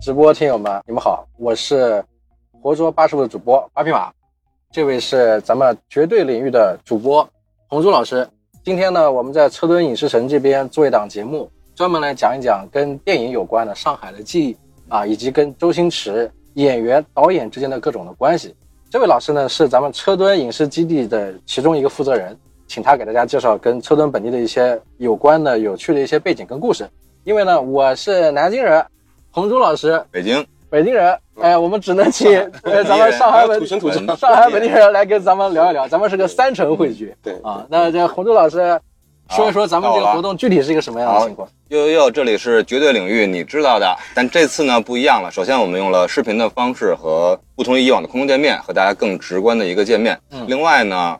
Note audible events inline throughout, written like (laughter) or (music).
直播听友们，你们好，我是活捉八师傅的主播八匹马，这位是咱们绝对领域的主播红珠老师。今天呢，我们在车墩影视城这边做一档节目，专门来讲一讲跟电影有关的《上海的记忆》啊，以及跟周星驰演员、导演之间的各种的关系。这位老师呢，是咱们车墩影视基地的其中一个负责人，请他给大家介绍跟车墩本地的一些有关的、有趣的一些背景跟故事。因为呢，我是南京人，红珠老师北京。北京人，哎，我们只能请呃咱们上海本土生土长。(laughs) 上海本地人来跟咱们聊一聊，咱们是个三城汇聚对。啊。那这洪珠老师说一说咱们这个活动具体是一个什么样的情况？呦呦呦，这里是绝对领域，你知道的。但这次呢不一样了，首先我们用了视频的方式和不同于以往的空中见面，和大家更直观的一个见面。嗯。另外呢，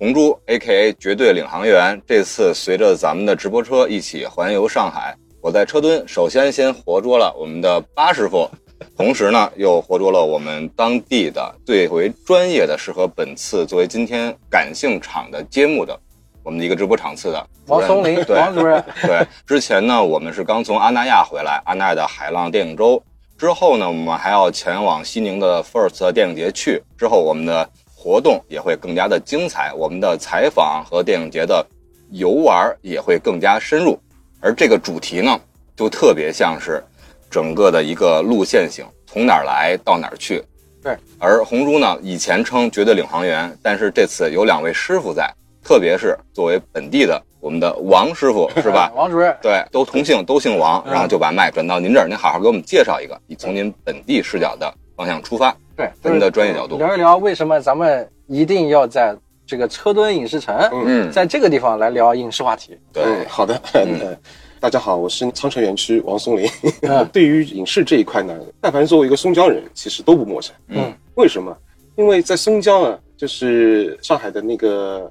红珠 A.K.A 绝对领航员这次随着咱们的直播车一起环游上海。我在车墩首先先活捉了我们的巴师傅，(laughs) 同时呢又活捉了我们当地的最为专业的、适合本次作为今天感性场的揭幕的我们的一个直播场次的王松林，对王主任，对，之前呢，我们是刚从阿那亚回来，阿那亚的海浪电影周。之后呢，我们还要前往西宁的 First 电影节去。之后我们的活动也会更加的精彩，我们的采访和电影节的游玩也会更加深入。而这个主题呢，就特别像是整个的一个路线型，从哪儿来到哪儿去。对，而红珠呢，以前称绝对领航员，但是这次有两位师傅在，特别是作为本地的我们的王师傅，是吧？(laughs) 王主任，对，都同姓，都姓王，嗯然后就把麦转到您这儿，您好好给我们介绍一个，以从您本地视角的方向出发，对，从您的专业角度，聊一聊为什么咱们一定要在这个车墩影视城，嗯，在这个地方来聊影视话题。对，嗯，好的。嗯 (laughs) 大家好，我是苍城园区王松林。嗯 (laughs) 对于影视这一块呢，但凡作为一个松江人，其实都不陌生。嗯，为什么？因为在松江啊，就是上海的那个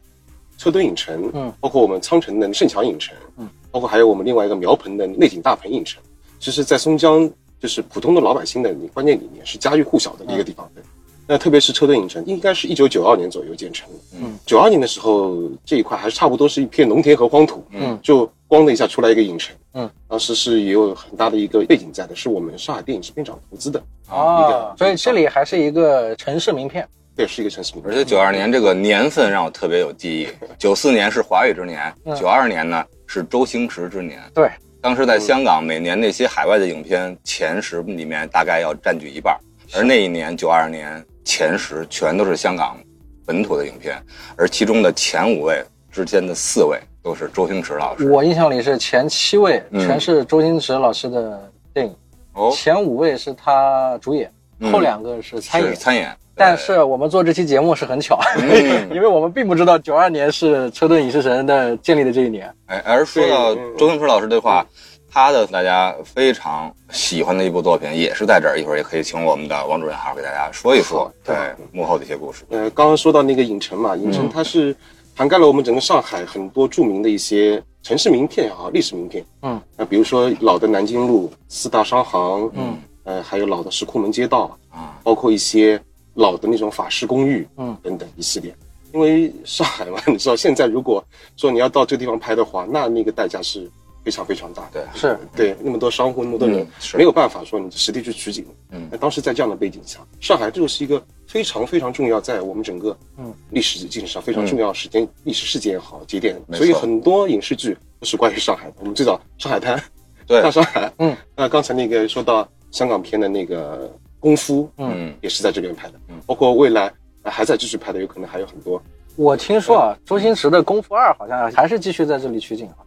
车墩影城，嗯，包括我们苍城的盛强影城，嗯，包括还有我们另外一个苗盆的内景大棚影城，其实，在松江就是普通的老百姓的观念里面是家喻户晓的一个地方。对。那特别是车队影城，应该是一九九二年左右建成的。嗯，九二年的时候，这一块还是差不多是一片农田和荒土。嗯，就咣的一下出来一个影城。嗯，当时是也有很大的一个背景在的，是我们上海电影制片厂投资的。一啊个，所以这里还是一个城市名片。对，是一个城市名片。而且九二年这个年份让我特别有记忆，(laughs) 九四年是华语之年嗯，九二年呢是周星驰之年。对，当时在香港，每年那些海外的影片前十里面大概要占据一半，而那一年九二年前十全都是香港本土的影片，而其中的前五位之间的四位都是周星驰老师。我印象里是前七位嗯全是周星驰老师的电影，哦，前五位是他主演，嗯后两个是参演。是参演，但是我们做这期节目是很巧，(laughs) 嗯因为我们并不知道九二年是车顿影视城的建立的这一年。哎，而说到周星驰老师的话，他的大家非常喜欢的一部作品也是在这儿，一会儿也可以请我们的王主任好好给大家说一说对对幕后的一些故事。呃，刚刚说到那个影城嘛，影嗯城它是涵盖了我们整个上海很多著名的一些城市名片啊，历史名片。嗯，那比如说老的南京路、四大商行，嗯，呃，还有老的石库门街道，啊，包括一些老的那种法式公寓，嗯，等等一系列。因为上海嘛，(laughs) 你知道现在如果说你要到这个地方拍的话，那那个代价是非常非常大。对，是，对，那么多商户，那么多人没有办法说你实地去取景。嗯那当时在这样的背景下，上海这就是一个非常非常重要，在我们整个嗯历史进程上非常重要时间、历史事件也好节点，所以很多影视剧都是关于上海的。我们最早《上海滩 (laughs)》对大上海，嗯，那刚才那个说到香港片的那个《功夫》，嗯，也是在这边拍的，嗯包括未来呃还在继续拍的，有可能还有很多。我听说啊，周星驰的《功夫二》好像还是继续在这里取景啊。《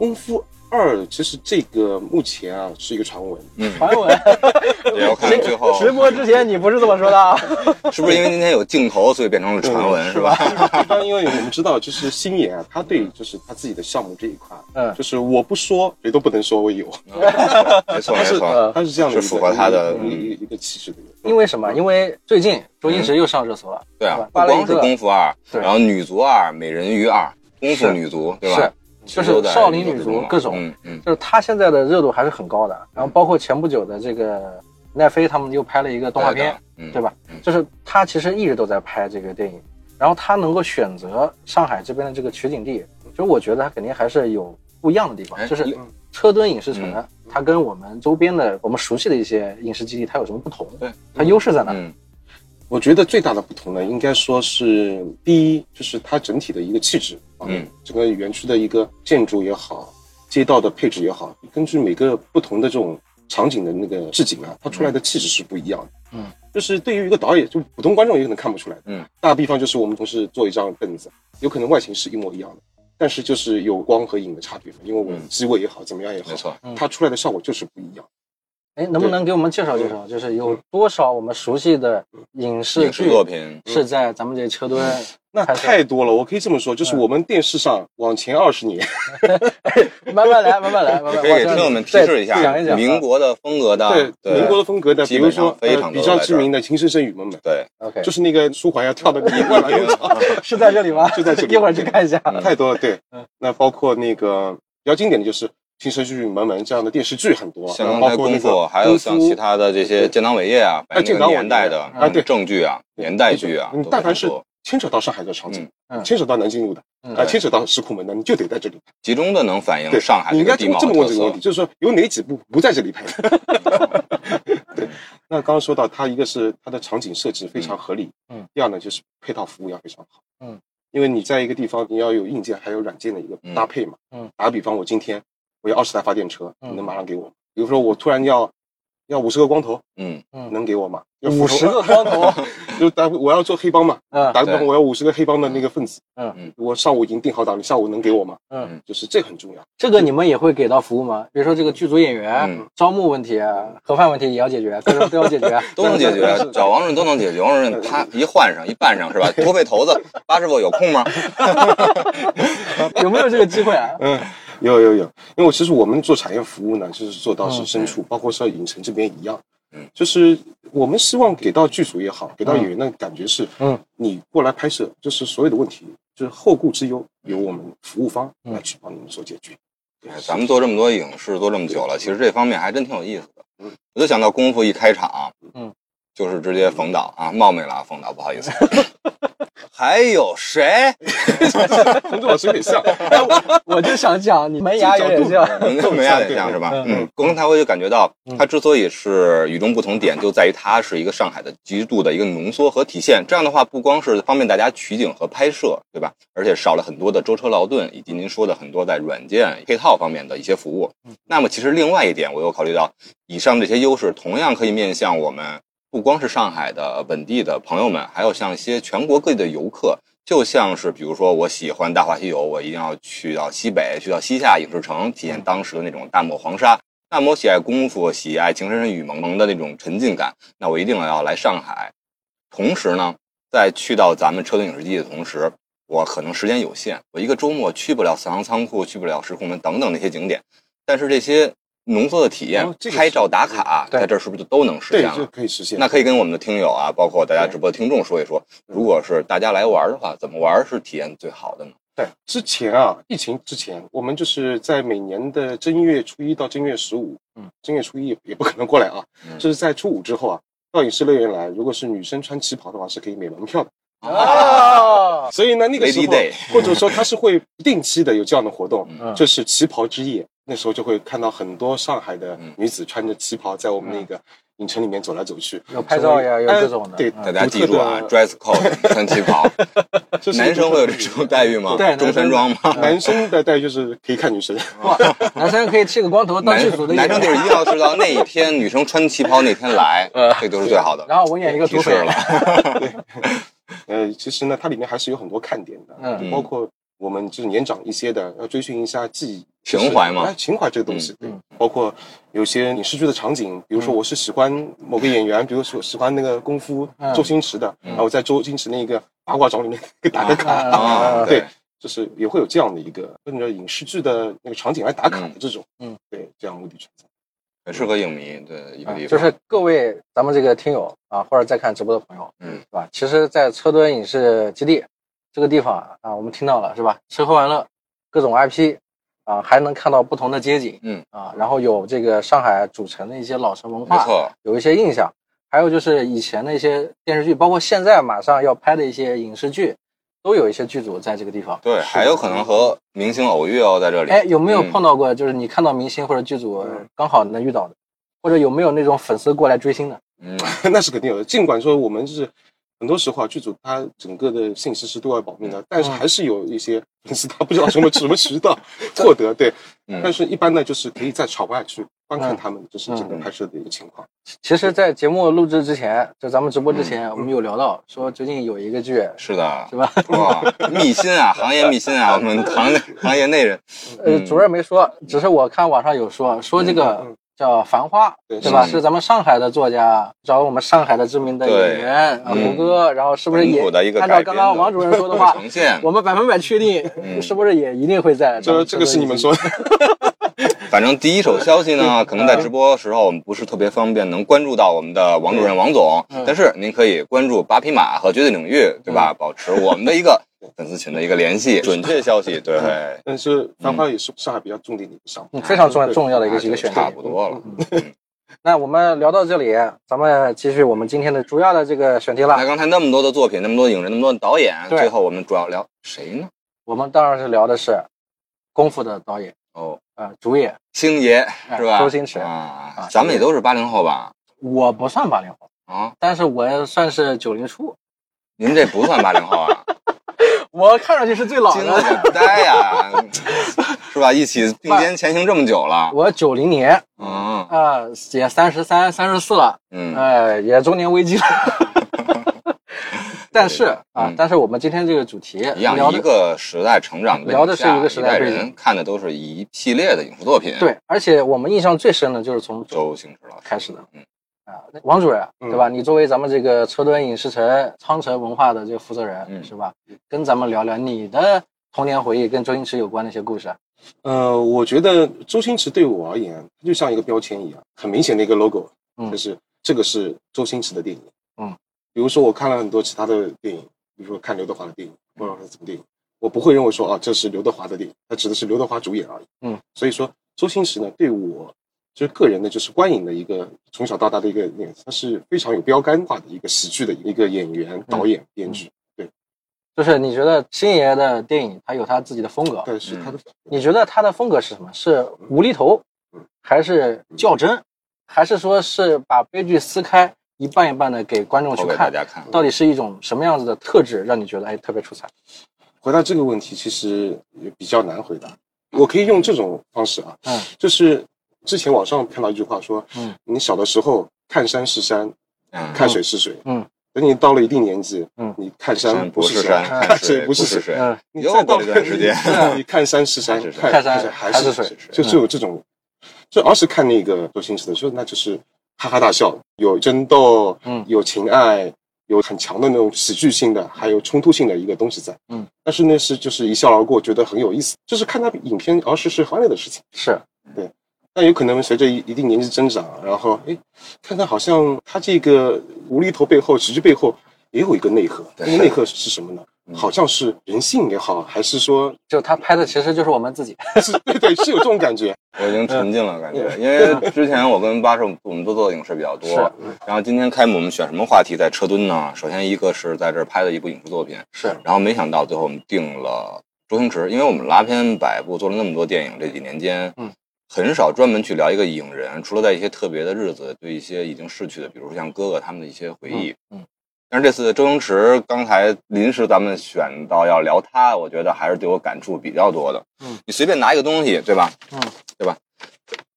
功夫二》其实这个目前啊是一个传闻，嗯，传闻，(laughs) 也要看最后。直播之前你不是这么说的。啊？(laughs) 是不是因为今天有镜头，所以变成了传闻，(laughs) 是吧？一般因为我们知道，就是星爷啊，他对就是他自己的项目这一块，嗯就是我不说，谁都不能说我有，没错，没是错，他是这样的一个，是符合他的一个一个一个气质的人。因为什么？因为最近周星驰又上热搜了，对啊不光是发了一个功夫二，然后女足二、美人鱼二、功夫女足，对吧？是就是少林女足各种，嗯嗯，就是他现在的热度还是很高的。然后包括前不久的这个奈飞，他们又拍了一个动画片，嗯，对吧嗯？就是他其实一直都在拍这个电影，然后他能够选择上海这边的这个取景地，其实我觉得他肯定还是有不一样的地方，哎就是车墩影视城嗯它跟我们周边的我们熟悉的一些影视基地它有什么不同？对，它优势在哪？嗯我觉得最大的不同呢，应该说是第一，就是它整体的一个气质啊，嗯整个园区的一个建筑也好，街道的配置也好，根据每个不同的这种场景的那个置景啊，它出来的气质是不一样的。嗯，就是对于一个导演，就普通观众也可能看不出来的。嗯，打个比方就是我们同事坐一张凳子，有可能外形是一模一样的，但是就是有光和影的差别，因为我机位也好，怎么样也好，没错，它出来的效果就是不一样。哎，能不能给我们介绍介绍，就是有多少我们熟悉的影视影视剧作品是在咱们这车墩？那太多了，我可以这么说，就是嗯我们电视上往前二十年，(laughs) 慢慢来，慢慢来，慢慢。可以给听友们提示一下讲一讲。民国的风格的，对民国的风格的，比如说非常多在这儿较知名的《情深深雨蒙蒙》，对，OK，就是那个舒缓要跳的那个灌篮 (laughs) 高潮，(laughs) 是在这里吗？就在这里一会儿去看一下。嗯太多了。对嗯，那包括那个比较经典的就是《情深深雨蒙蒙》这样的电视剧很多，像刚才包括那个功夫，还有像其他的这些建党伟业啊，反正那个年代的啊对。正剧啊、年代剧啊你，但凡是牵扯到上海的场景，嗯。牵扯到南京路的，嗯。啊，牵扯到石库门的，你就得在这里。拍。集中的能反映对，上海你应该这个地貌这么这么问这个问题，。就是说有哪几部不在这里拍的？(laughs) 对，那刚刚说到它一个是它的场景设置非常合理，嗯，第二呢就是配套服务要非常好，嗯，因为你在一个地方你要有硬件还有软件的一个搭配嘛，嗯，打个比方，我今天我要二十台发电车，嗯你能马上给我吗？比如说我突然要要五十个光头，嗯，嗯，能给我吗？五十个光头，(laughs) 就打我要做黑帮嘛，嗯打个比方，我要五十个黑帮的那个分子，嗯嗯我上午已经定好档，你下午能给我吗？嗯，就是这很重要。这个你们也会给到服务吗？比如说这个剧组演员嗯招募问题、盒饭问题也要解决，各种都要解决。(laughs) 都能解决，找王主任都能解决。王主任啪一换上一办上是吧？多费头子，八师傅有空吗？(laughs) 有没有这个机会啊？嗯，有有有，因为我其实我们做产业服务呢，就是做到是深嗯处，包括像影城这边一样，嗯，就是我们希望给到剧组也好，给到演员的感觉是，嗯，你过来拍摄，就是所有的问题，就是后顾之忧由我们服务方嗯来去帮你们做解决。对咱们做这么多影视，做这么久了，其实这方面还真挺有意思的。嗯。我就想到功夫一开场，嗯，就是直接冯导啊，冒昧了啊，冯导，不好意思。还有谁？(laughs) 冯志老师有点像，我就想讲，你门牙有点像。跟没有点像是吧？嗯嗯，刚才我就感觉到嗯，它之所以是与众不同点，就在于它是一个上海的极度的一个浓缩和体现。这样的话，不光是方便大家取景和拍摄，对吧？而且少了很多的舟车劳顿，以及您说的很多在软件配套方面的一些服务。那么，其实另外一点，我又考虑到以上这些优势，同样可以面向我们不光是上海的本地的朋友们，还有像一些全国各地的游客。就像是比如说，我喜欢《大话西游》，我一定要去到西北，去到西夏影视城，体验当时的那种大漠黄沙。那么我喜爱功夫，喜爱《情深深雨蒙蒙》的那种沉浸感，那我一定要来上海。同时呢，在去到咱们车墩影视基地的同时，我可能时间有限，我一个周末去不了四行仓库，去不了石库门等等那些景点，但是这些浓缩的体验，哦这个拍照打卡，对在这儿是不是就都能实现了？可以实现。那可以跟我们的听友啊，包括大家直播的听众说一说，如果是大家来玩的话，怎么玩是体验最好的呢？对之前啊，疫情之前，我们就是在每年的正月初一到正月十五，嗯，正月初一也不可能过来啊，嗯就是在初五之后啊，到影视乐园来，如果是女生穿旗袍的话，是可以免门票的。啊，所以呢，那个时候或者说它是会不定期的有这样的活动，嗯。就是旗袍之夜。那时候就会看到很多上海的嗯女子穿着旗袍在我们那个影城里面走来走去，有拍照呀，有哎这种的。对，嗯。大家记住啊，dress code (laughs) 穿旗袍，男生会有这种待遇吗？对中山装吗？男生的待遇就是可以看女生，(laughs) 哇，男生可以剃个光头当男剧组的男生就是一定要知道那一天女生穿旗袍那天来，这都是最好的。然后我演一个土匪了，(laughs) 呃，其实呢，它里面还是有很多看点的，嗯包括我们就是年长一些的，要追寻一下记忆情怀嘛就是哎情怀这个东西，对嗯。嗯，包括有些影视剧的场景，比如说我是喜欢某个演员，比如说喜欢那个功夫嗯周星驰的，然后在周星驰那个八卦掌里面给打个卡，啊，对，就是也会有这样的一个跟着影视剧的那个场景来打卡的这种，嗯，对，这样目的存在。很适合影迷的一个地方。就是各位咱们这个听友啊，或者在看直播的朋友，嗯是吧？其实，在车墩影视基地这个地方啊啊，我们听到了是吧？吃喝玩乐，各种 IP 啊，还能看到不同的街景，嗯啊，然后有这个上海主城的一些老城文化，没错，有一些印象，还有就是以前的一些电视剧，包括现在马上要拍的一些影视剧，都有一些剧组在这个地方。对，还有可能和明星偶遇哦，在这里。哎，有没有嗯碰到过，就是你看到明星或者剧组嗯刚好能遇到的，或者有没有那种粉丝过来追星的？嗯，(laughs) 那是肯定有的。尽管说我们是很多时候啊，剧组它整个的信息是对外保密的，但是还是有一些 (laughs) 粉丝他不知道什么什么渠道获得，对。嗯但是一般呢，就是可以在场外去观看嗯他们就是整个拍摄的一个情况。其实，在节目录制之前，就咱们直播之前，我们有聊到说最近有一个剧，是的是，吧？哇，秘辛啊，行业秘辛啊，我们行内行业内人，呃，嗯主任没说，只是我看网上有说说这个叫《繁花》，对对吧？是是咱们上海的作家找我们上海的知名的演员啊嗯胡歌，然后是不是也按照刚刚王主任说的话，(laughs) 呈现。我们百分百确定嗯是不是也一定会在这个是你们说的，(laughs) 反正第一手消息呢，可能在直播时候我们不是特别方便能关注到我们的王主任王总，嗯但是您可以关注八匹马和绝对领域，对吧？保持我们的一个 (laughs) 粉丝群的一个联系，准确消息，对，但是《繁花》也是上海比较重点的一个项目。嗯非常重要重要的一个一个选题。差不多了。那我们聊到这里，咱们继续我们今天的主要的这个选题了那了。刚才那么多的作品，那么多影人，那么多的导演，最后我们主要聊谁呢？我们当然是聊的是《功夫》的导演，哦，呃，主演。星爷是吧？周星驰啊啊，咱们也都是八零后吧？我不算八零后，啊，但是我算是九零初，您这不算八零后啊？(laughs) 我看上去是最老的。了个呆呀，是吧？一起并肩前行这么久了，(laughs) 我九零年嗯啊、也三十三、三十四了，嗯，哎，也中年危机了。(laughs) 但是啊嗯，但是我们今天这个主题一样一个时代成长的聊的是一个时代代背景人看的都是一系列的影视作品。，对，而且我们印象最深的就是从周星驰老师开始的嗯啊，王主任嗯对吧？你作为咱们这个车墩影视城昌城文化的这个负责人嗯是吧？跟咱们聊聊你的童年回忆跟周星驰有关的一些故事。呃，我觉得周星驰对我而言，他就像一个标签一样，很明显的一个 logo，嗯就是这个是周星驰的电影。嗯，比如说我看了很多其他的电影，比如说看刘德华的电影或者是什么电影，我不会认为说啊这是刘德华的电影，他指的是刘德华主演而已。嗯，所以说周星驰呢，对我就是个人的，就是观影的一个从小到大的一个那个，他是非常有标杆化的一个喜剧的一个演员、导演、编剧。就是你觉得星爷的电影他有他自己的风格，但是他的你觉得他的风格是什么？是无厘头嗯，还是较真，还是说是把悲剧撕开，一半一半的给观众去看大看？家看。到底是一种什么样子的特质，让你觉得哎特别出彩？回答这个问题其实也比较难回答。我可以用这种方式啊，嗯，就是之前网上看到一句话说，嗯，你小的时候看山是山，嗯，看水是水，嗯，等你到了一定年纪，嗯。你看山山不是是山，看看水不是是水。嗯，你再到过了一段时间。(laughs) 你看山是山看看山水还还是是水。就就有这种，就而是看那个周星驰的时候，那就是哈哈大笑，有争斗，嗯。有情爱，有很强的那种喜剧性的，还有冲突性的一个东西在，嗯，但是那是就是一笑而过，觉得很有意思，就是看他影片，而是是欢乐的事情。是。对，但有可能随着一一定年纪增长，然后哎，看看好像他这个无厘头背后、喜剧背后也有一个内核，那对个内核是什么呢？嗯好像是人性也好，还是说就他拍的其实就是我们自己。(laughs) 是对对是有这种感觉。(laughs) 我已经沉浸了，感觉，嗯。因为之前我跟八叔我们都做的影视比较多是，然后今天开幕我们选什么话题在车墩呢？首先一个是在这儿拍的一部影视作品，是，然后没想到最后我们定了周星驰，因为我们拉片百部做了那么多电影，这几年间，嗯，很少专门去聊一个影人，除了在一些特别的日子，对一些已经逝去的，比如说像哥哥他们的一些回忆，嗯嗯但是这次周星驰刚才临时咱们选到要聊他，我觉得还是对我感触比较多的。嗯，你随便拿一个东西，对吧？嗯，对吧？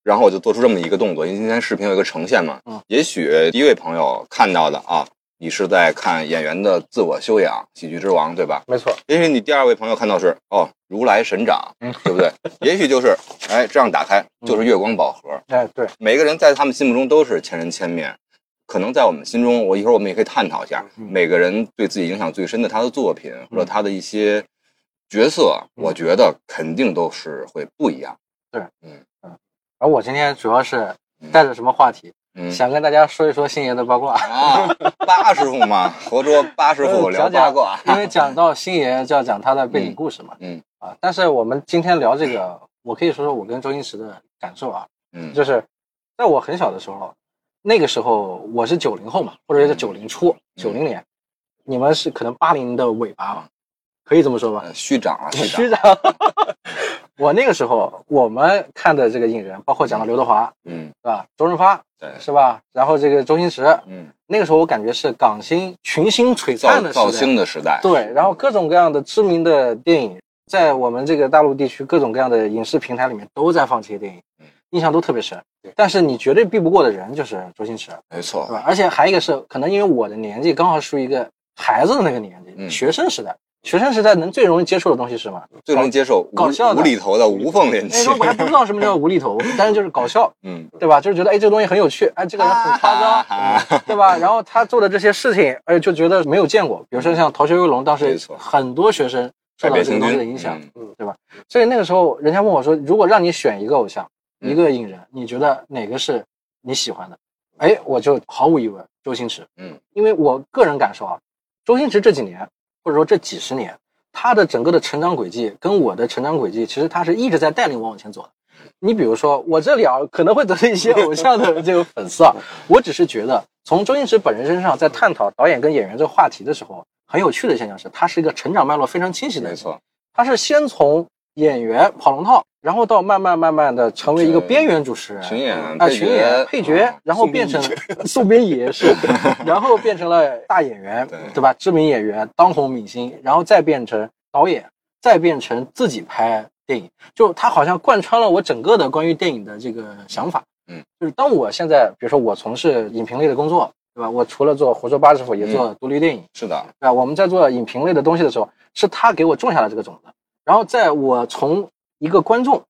然后我就做出这么一个动作，因为今天视频有一个呈现嘛。嗯，也许第一位朋友看到的啊，你是在看演员的自我修养，喜剧之王，对吧？没错。也许你第二位朋友看到是哦，如来神掌，嗯对不对？也许就是哎，这样打开就是月光宝盒。哎，对，每个人在他们心目中都是千人千面，可能在我们心中，我一会儿我们也可以探讨一下，嗯每个人对自己影响最深的他的作品或者他的一些角色，嗯。我觉得肯定都是会不一样。对，嗯。嗯。而我今天主要是带着什么话题，嗯。想跟大家说一说星爷的八卦。啊，八师傅嘛，活捉八师傅聊八卦，因为讲到星爷就要讲他的背景故事嘛。嗯。啊，但是我们今天聊这个，我可以说说我跟周星驰的感受啊，嗯。就是在我很小的时候，那个时候我是九零后嘛，或者是九零初，九零年，你们是可能八零的尾巴嘛。可以这么说吧？呃虚长啊，虚虚长，长。(laughs) 我那个时候我们看的这个影人，包括讲到刘德华，嗯，是吧？周润发对，是吧？然后这个周星驰，嗯，那个时候我感觉是港星群星璀造造璨的时代。星的时代，对，然后各种各样的知名的电影，在我们这个大陆地区各种各样的影视平台里面都在放这些电影嗯，印象都特别深对。但是你绝对避不过的人就是周星驰，没错对，吧？而且还有一个是，可能因为我的年纪刚好属于一个孩子的那个年纪，嗯学生时代。学生时代能最容易接触的东西是什么？最容易接受搞笑的无厘头的无缝连接那时候，我还不知道什么叫无厘头，但是就是搞笑，(laughs) 嗯，对吧？就是觉得哎，这个东西很有趣，哎，这个人很夸张，张，对吧？然后他做的这些事情，哎，就觉得没有见过。比如说像《逃学威龙》，当时很多学生受到这个东西的影响，嗯对吧所以那个时候人家问我说，如果让你选一个偶像，嗯一个影人，你觉得哪个是你喜欢的？哎，我就毫无疑问，周星驰。嗯，因为我个人感受啊，周星驰这几年或者说这几十年，他的整个的成长轨迹跟我的成长轨迹，其实他是一直在带领我往前走的。你比如说，我这里啊可能会得罪一些偶像的这个 (laughs) 粉丝啊，我只是觉得从周星驰本人身上，在探讨导演跟演员这个话题的时候，很有趣的现象是，他是一个成长脉络非常清晰的人。没错，他是先从演员跑龙套，然后到慢慢慢慢的成为一个边缘主持人，群演啊，配群演、配角啊，然后变成宋边野 (laughs) 是，(laughs) 然后变成了大演员，对。对吧？知名演员、当红明星，然后再变成导演，再变成自己拍电影，就他好像贯穿了我整个的关于电影的这个想法。嗯，就是当我现在，比如说我从事影评类的工作，对吧？我除了做活说八师傅，也做独立电影，是的，对吧？我们在做影评类的东西的时候，是他给我种下了这个种子，然后在我从一个观众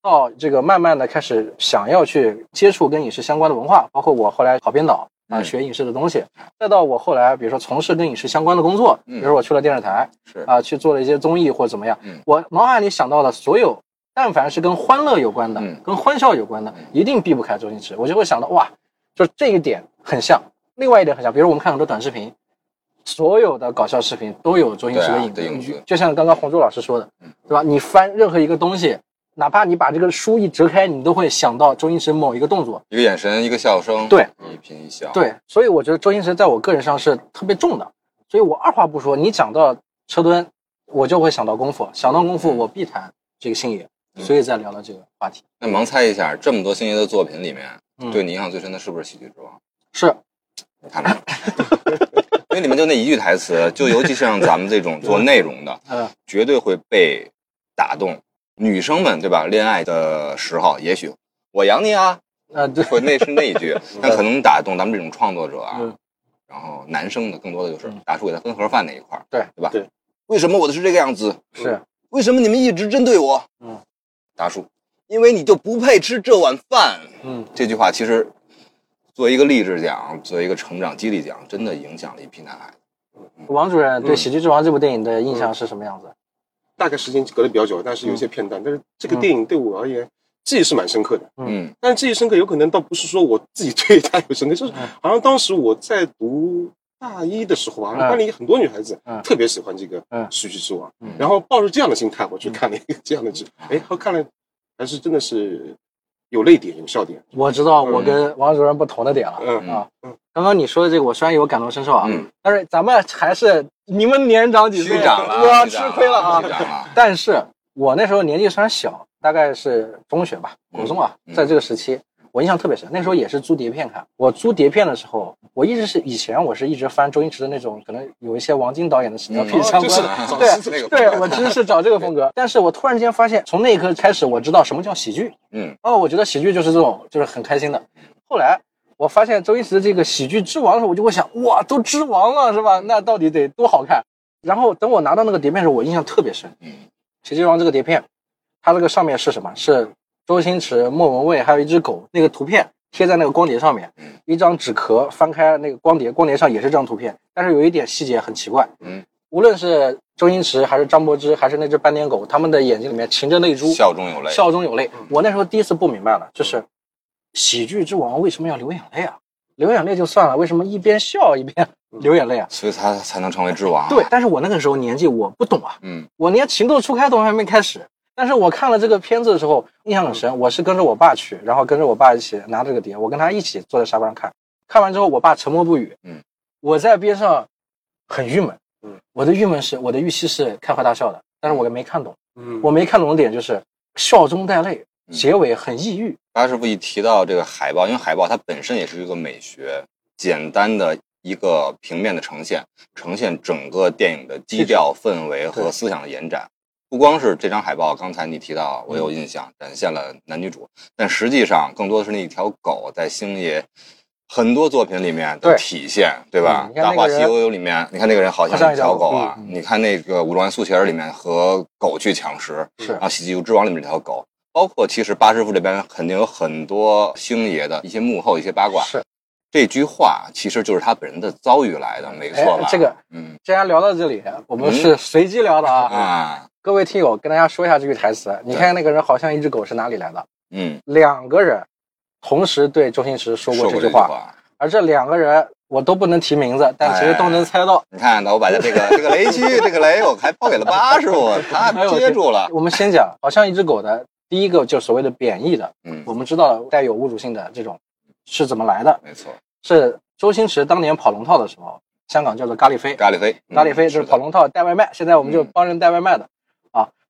到这个慢慢的开始想要去接触跟影视相关的文化，包括我后来考编导啊，嗯学影视的东西，再到我后来比如说从事跟影视相关的工作，比嗯如说我去了电视台是啊，去做了一些综艺或者怎么样嗯，我脑海里想到的所有。但凡是跟欢乐有关的嗯，跟欢笑有关的，一定避不开周星驰。我就会想到，哇，就这一点很像，另外一点很像。比如我们看很多短视频，所有的搞笑视频都有周星驰的影对啊影子就像刚刚红珠老师说的嗯，对吧？你翻任何一个东西，哪怕你把这个书一折开，你都会想到周星驰某一个动作。一个眼神，一个笑声，对，一颦一笑，，对，所以我觉得周星驰在我个人上是特别重的。所以我二话不说，你讲到车墩，我就会想到功夫，想到功夫，我必谈这个星爷。嗯所以再聊到这个话题。那盲猜一下，这么多星爷的作品里面，嗯对你印象最深的是不是《喜剧之王》？是，看没有？(laughs) 因为里面就那一句台词，(laughs) 就尤其是像咱们这种做内容的，(laughs) 嗯绝对会被打动。女生们对吧？恋爱的时候，也许我养你啊，呃，对，会那是那一句，(laughs) 但可能打动咱们这种创作者啊。嗯然后男生的更多的就是嗯大叔给他分盒饭那一块儿，对对吧？对。为什么我的是这个样子？是，为什么你们一直针对我？嗯，大叔，因为你就不配吃这碗饭。嗯，这句话其实作为一个励志奖，作为一个成长激励奖，真的影响了一批男孩子。王主任对嗯《喜剧之王》这部电影的印象是什么样子？大概时间隔得比较久，但是有一些片段，但是这个电影对我而言记忆是蛮深刻的。嗯。但是记忆深刻有可能倒不是说我自己对它有深刻，就是嗯。好像当时我在读大一的时候吧，好像嗯。班里很多女孩子嗯。特别喜欢这个嗯《喜剧之王嗯》，然后抱着这样的心态我去看了一个这样的剧，哎，后看了还是真的是有泪点有笑点，我知道我跟王主任不同的点了。嗯。啊。嗯，刚刚你说的这个，我虽然有感同身受啊，嗯，但是咱们还是你们年长几岁，虚长了，我吃亏了啊。但是我那时候年纪虽然小，大概是中学吧，国中啊，嗯。在这个时期，我印象特别深。那时候也是租碟片看。我租碟片的时候，我一直是以前我是一直翻周星驰的那种，可能有一些王晶导演的屎尿屁嗯相就是关的。对那个 (laughs) 对，我其实是找这个风格，但是我突然间发现，从那一刻开始，我知道什么叫喜剧。嗯，哦，我觉得喜剧就是这种，就是很开心的。后来我发现周星驰这个喜剧之王的时候，我就会想，哇，都之王了是吧？那到底得多好看？然后等我拿到那个碟片的时候，我印象特别深。嗯，喜剧之王这个碟片，它这个上面是什么？是周星驰、莫文蔚还有一只狗那个图片贴在那个光碟上面嗯，一张纸壳翻开那个光碟，光碟上也是这张图片，但是有一点细节很奇怪。嗯，无论是周星驰还是张柏芝还是那只斑点狗，他们的眼睛里面噙着泪珠，笑中有泪。笑中有泪。我那时候第一次不明白了，就是喜剧之王为什么要流眼泪啊？流眼泪就算了，为什么一边笑一边流眼泪啊？所以他才能成为之王。对，，但是我那个时候年纪我不懂啊，嗯我连情窦初开都还没开始。但是我看了这个片子的时候，印象很深。我是跟着我爸去，然后跟着我爸一起拿这个碟，我跟他一起坐在沙发上看。看完之后，我爸沉默不语。嗯，我在边上很郁闷，嗯我的郁闷是，我的预期是开怀大笑的，但是我没看懂。嗯我没看懂的点就是笑中带泪，嗯结尾很抑郁。巴师傅一提到这个海报，因为海报它本身也是一个美学，简单的一个平面的呈现，呈现整个电影的基调、氛围和思想的延展。不光是这张海报，刚才你提到，我有印象，展现了男女主，但实际上更多的是那一条狗在星爷很多作品里面的体现，对吧？嗯大话西游》里面，你看那个人好像一好像一条条狗啊，嗯嗯你看那个《武状元苏乞儿》里面和狗去抢食，是然后《喜剧之王》里面这条狗，包括其实八师傅这边肯定有很多星爷的一些幕后一些八卦。是，这句话其实就是他本人的遭遇来的，没错吧？哎这个嗯既然聊到这里，我们是随机聊的啊。啊各位听友，跟大家说一下这句台词。你看那个人好像一只狗是哪里来的？嗯，两个人同时对周星驰说说过过这句话，句话。而这两个人我都不能提名字，但其实都能猜到。你看，那我把这个 (laughs) 这个雷区，这个雷我还抛给了八师傅，(laughs) 他接住了。我们先讲，好像一只狗的第一个就所谓的贬义的，嗯，我们知道带有侮辱性的这种是怎么来的？没错，是周星驰当年跑龙套的时候，香港叫做咖喱飞，咖喱飞，咖喱飞就是跑龙套带外卖，现在我们就嗯帮人带外卖的啊。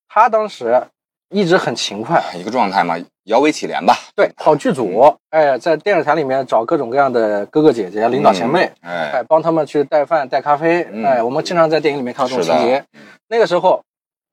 他当时一直很勤快，一个状态嘛，摇尾乞怜吧。对，跑剧组，哎，在电视台里面找各种各样的哥哥姐姐、领导前辈，嗯，哎，哎，帮他们去带饭、带咖啡，嗯哎，我们经常在电影里面看到这种情节。，那个时候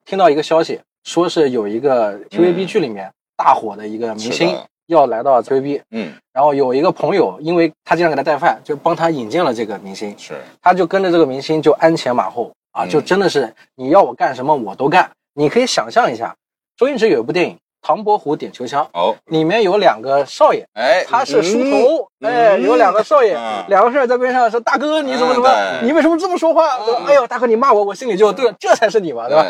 听到一个消息，说是有一个 TVB 剧里面大火的一个明星要来到 TVB，嗯，然后有一个朋友，因为他经常给他带饭，就帮他引荐了这个明星，是，他就跟着这个明星就鞍前马后啊，嗯就真的是你要我干什么我都干。你可以想象一下，周星驰有一部电影《唐伯虎点秋香》，哦，里面有两个少爷，哎，他是书嗯童，哎，有两个少爷，嗯两个少爷在边上说：“大哥，你怎么怎么你为什么这么说话？”哎呦，大哥你骂我，我心里就对了，这才是你嘛，对吧？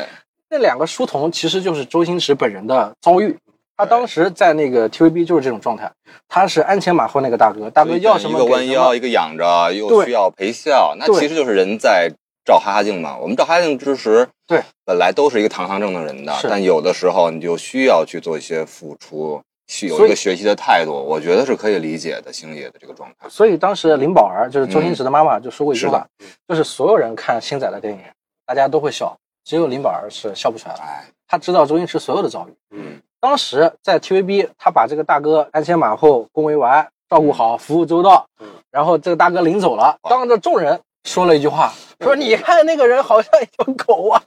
那两个书童其实就是周星驰本人的遭遇。他当时在那个 TVB 就是这种状态，他是鞍前马后那个大哥，大哥要什么一个弯腰。一个仰着，又需要陪笑，那其实就是人在照哈哈镜嘛。我们照哈哈镜之时，对，本来都是一个堂堂正正人的，是但有的时候你就需要去做一些付出，去有一个学习的态度，我觉得是可以理解的。星爷的这个状态，所以当时林宝儿就是周星驰的妈妈就说过一句是话，就是所有人看星仔的电影，大家都会笑，只有林宝儿是笑不出来的。哎，他知道周星驰所有的遭遇。嗯，当时在 TVB，他把这个大哥鞍前马后、恭维完，照顾好，服务周到。嗯然后这个大哥临走了，当着众人说了一句话，说：“你看那个人好像一条狗啊。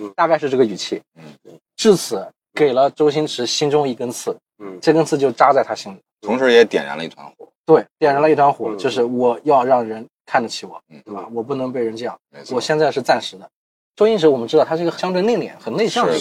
嗯”大概是这个语气。嗯，至此给了周星驰心中一根刺，嗯这根刺就扎在他心里。同时也点燃了一团火。对，点燃了一团火，嗯就是我要让人看得起我，嗯对吧？我不能被人这样。我现在是暂时的。周星驰我们知道他是一个相对内敛、很内向的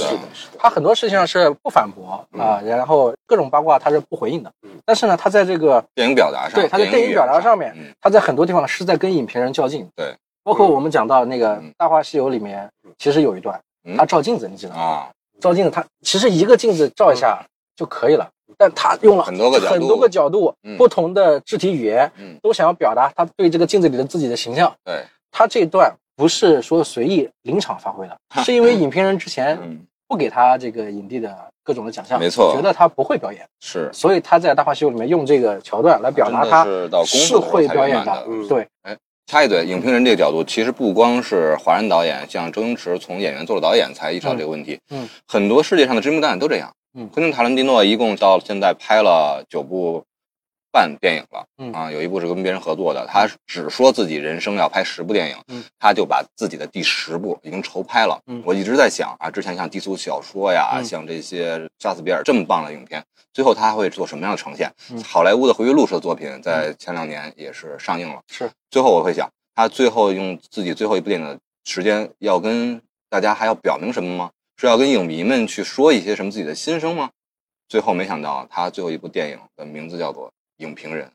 他很多事情上是不反驳啊，然后各种八卦他是不回应的嗯。但是呢，他在这个电影表达上，对他在电影表达上面，嗯，他在很多地方是在跟影评人较劲。对，包括我们讲到那个《嗯大话西游》里面，其实有一段嗯。他照镜子，你记得吗？啊，照镜子，他其实一个镜子照一下就可以了，但他用了很多个角度很多个角度嗯，不同的肢体语言嗯，都想要表达他对这个镜子里的自己的形象。对，他这一段不是说随意临场发挥的，是因为影评人之前嗯，不给他这个影帝的各种的奖项，没错觉得他不会表演，是所以他在《大话西游》里面用这个桥段来表达他是会表演的对，插一嘴，影评人这个角度，其实不光是华人导演，像周星驰从演员做了导演才意识到这个问题。嗯嗯很多世界上的知名导演都这样。嗯昆汀·塔伦蒂诺一共到现在拍了九部半电影了。嗯啊，有一部是跟别人合作的，他只说自己人生要拍十部电影，嗯他就把自己的第十部已经筹拍了。嗯我一直在想啊，之前像低俗小说呀，嗯像这些杀死比尔这么棒的影片，最后他会做什么样的呈现？嗯好莱坞的回忆录式的作品在前两年也是上映了。是最后我会想，他最后用自己最后一部电影的时间，要跟大家还要表明什么吗？是要跟影迷们去说一些什么自己的心声吗？最后没想到，他最后一部电影的名字叫做《影评人》，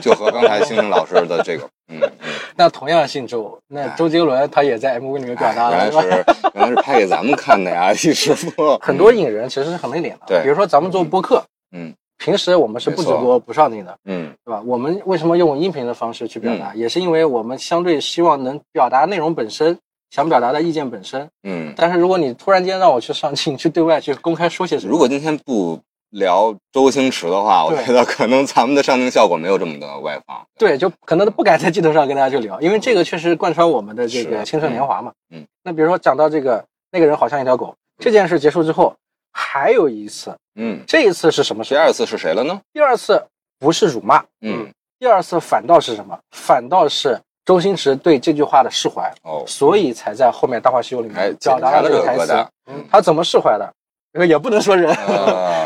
(laughs) 就和刚才星星老师的这个，嗯嗯，那同样姓周，那哎。周杰伦他也在 MV 里面表达了，哎原来是 (laughs) 原来是拍给咱们看的呀，李师傅。很多影人其实是很内敛的，对比如说咱们做播客，嗯。平时我们是不直播不上镜的，嗯。对吧？我们为什么用音频的方式去表达，也是因为我们相对希望能表达内容本身，想表达的意见本身。嗯，但是如果你突然间让我去上镜，去对外去公开说些什么，如果今天不聊周星驰的话，我觉得可能咱们的上镜效果没有这么的外放。对，就可能不敢在镜头上跟大家去聊，因为这个确实贯穿我们的这个青春年华嘛。嗯嗯那比如说讲到这个那个人好像一条狗这件事结束之后，还有一次，嗯，这一次是什么时候？第二次是谁了呢？第二次不是辱骂，嗯，第二次反倒是什么？反倒是周星驰对这句话的释怀，哦，所以才在后面《大话西游》里还面表达了这个台词。他怎么释怀的？(laughs) 也不能说人，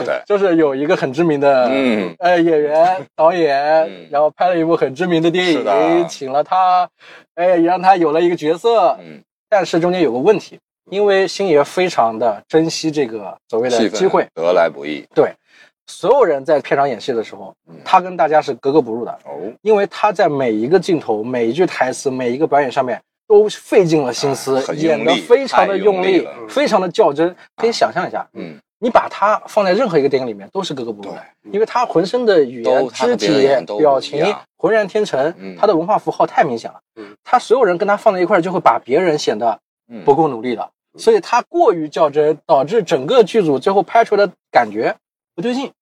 (laughs) 就是有一个很知名的嗯。呃演员导演嗯，然后拍了一部很知名的电影，请了他，哎，也让他有了一个角色。嗯，但是中间有个问题，因为星爷非常的珍惜这个所谓的机会，得来不易。对。所有人在片场演戏的时候嗯，他跟大家是格格不入的，哦，因为他在每一个镜头、每一句台词、每一个表演上面都费尽了心思啊，演得非常的太用用力非常的较真。可以想象一下，嗯，你把他放在任何一个电影里面都是格格不入的，因为他浑身的语言肢体表情浑然天成嗯，他的文化符号太明显了嗯。他所有人跟他放在一块儿，就会把别人显得嗯不够努力的，所以他过于较真，导致整个剧组最后拍出来的感觉不对劲。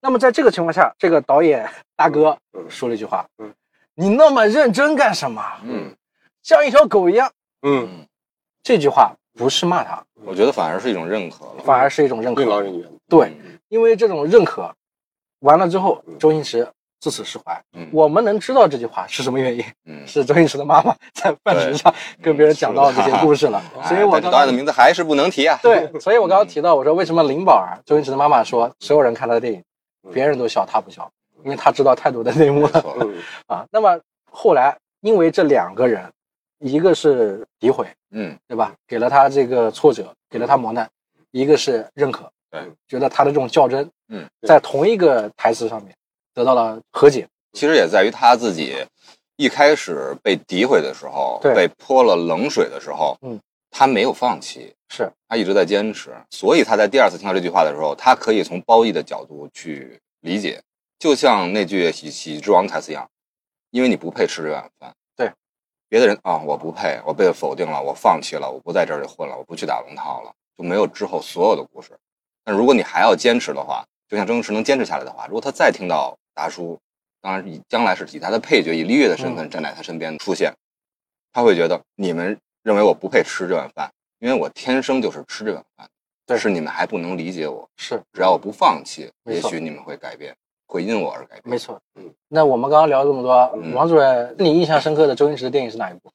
那么在这个情况下，这个导演大哥嗯说了一句话嗯：“你那么认真干什么？嗯像一条狗一样。嗯，嗯，”这句话不是骂他，我觉得反而是一种认可了。反而是一种认可任。劳任怨。对，嗯，因为这种认可，完了之后嗯，周星驰自此释怀。嗯我们能知道这句话是什么原因，嗯，是周星驰的妈妈在饭局上 (laughs) 跟别人讲到这些故事了。哎所以我导演的名字还是不能提啊。对，所以我刚刚提到，我说为什么林宝儿，周星驰的妈妈说，所有人看他的电影，别人都笑，他不笑，因为他知道太多的内幕了 (laughs) 啊。那么后来，因为这两个人，一个是诋毁，嗯，对吧？给了他这个挫折，给了他磨难；一个是认可，对，觉得他的这种较真，嗯，在同一个台词上面得到了和解。其实也在于他自己一开始被诋毁的时候，对被泼了冷水的时候，嗯，他没有放弃，是，他一直在坚持，所以他在第二次听到这句话的时候，他可以从褒义的角度去理解，就像那句喜喜剧之王台词一样，因为你不配吃这碗饭。对，别的人啊，我不配，我被否定了，我放弃了，我不在这里混了，我不去打龙套了，就没有之后所有的故事。但如果你还要坚持的话，就像周星驰能坚持下来的话，如果他再听到达叔，当然以将来是以他的配角以丽月的身份站在他身边出现，他会觉得你们认为我不配吃这碗饭，因为我天生就是吃这碗饭但，是你们还不能理解我。是，只要我不放弃，也许你们会改变，会因我而改变。没错。嗯，那我们刚刚聊了这么多，嗯王主任，你印象深刻的周星驰的电影是哪一部？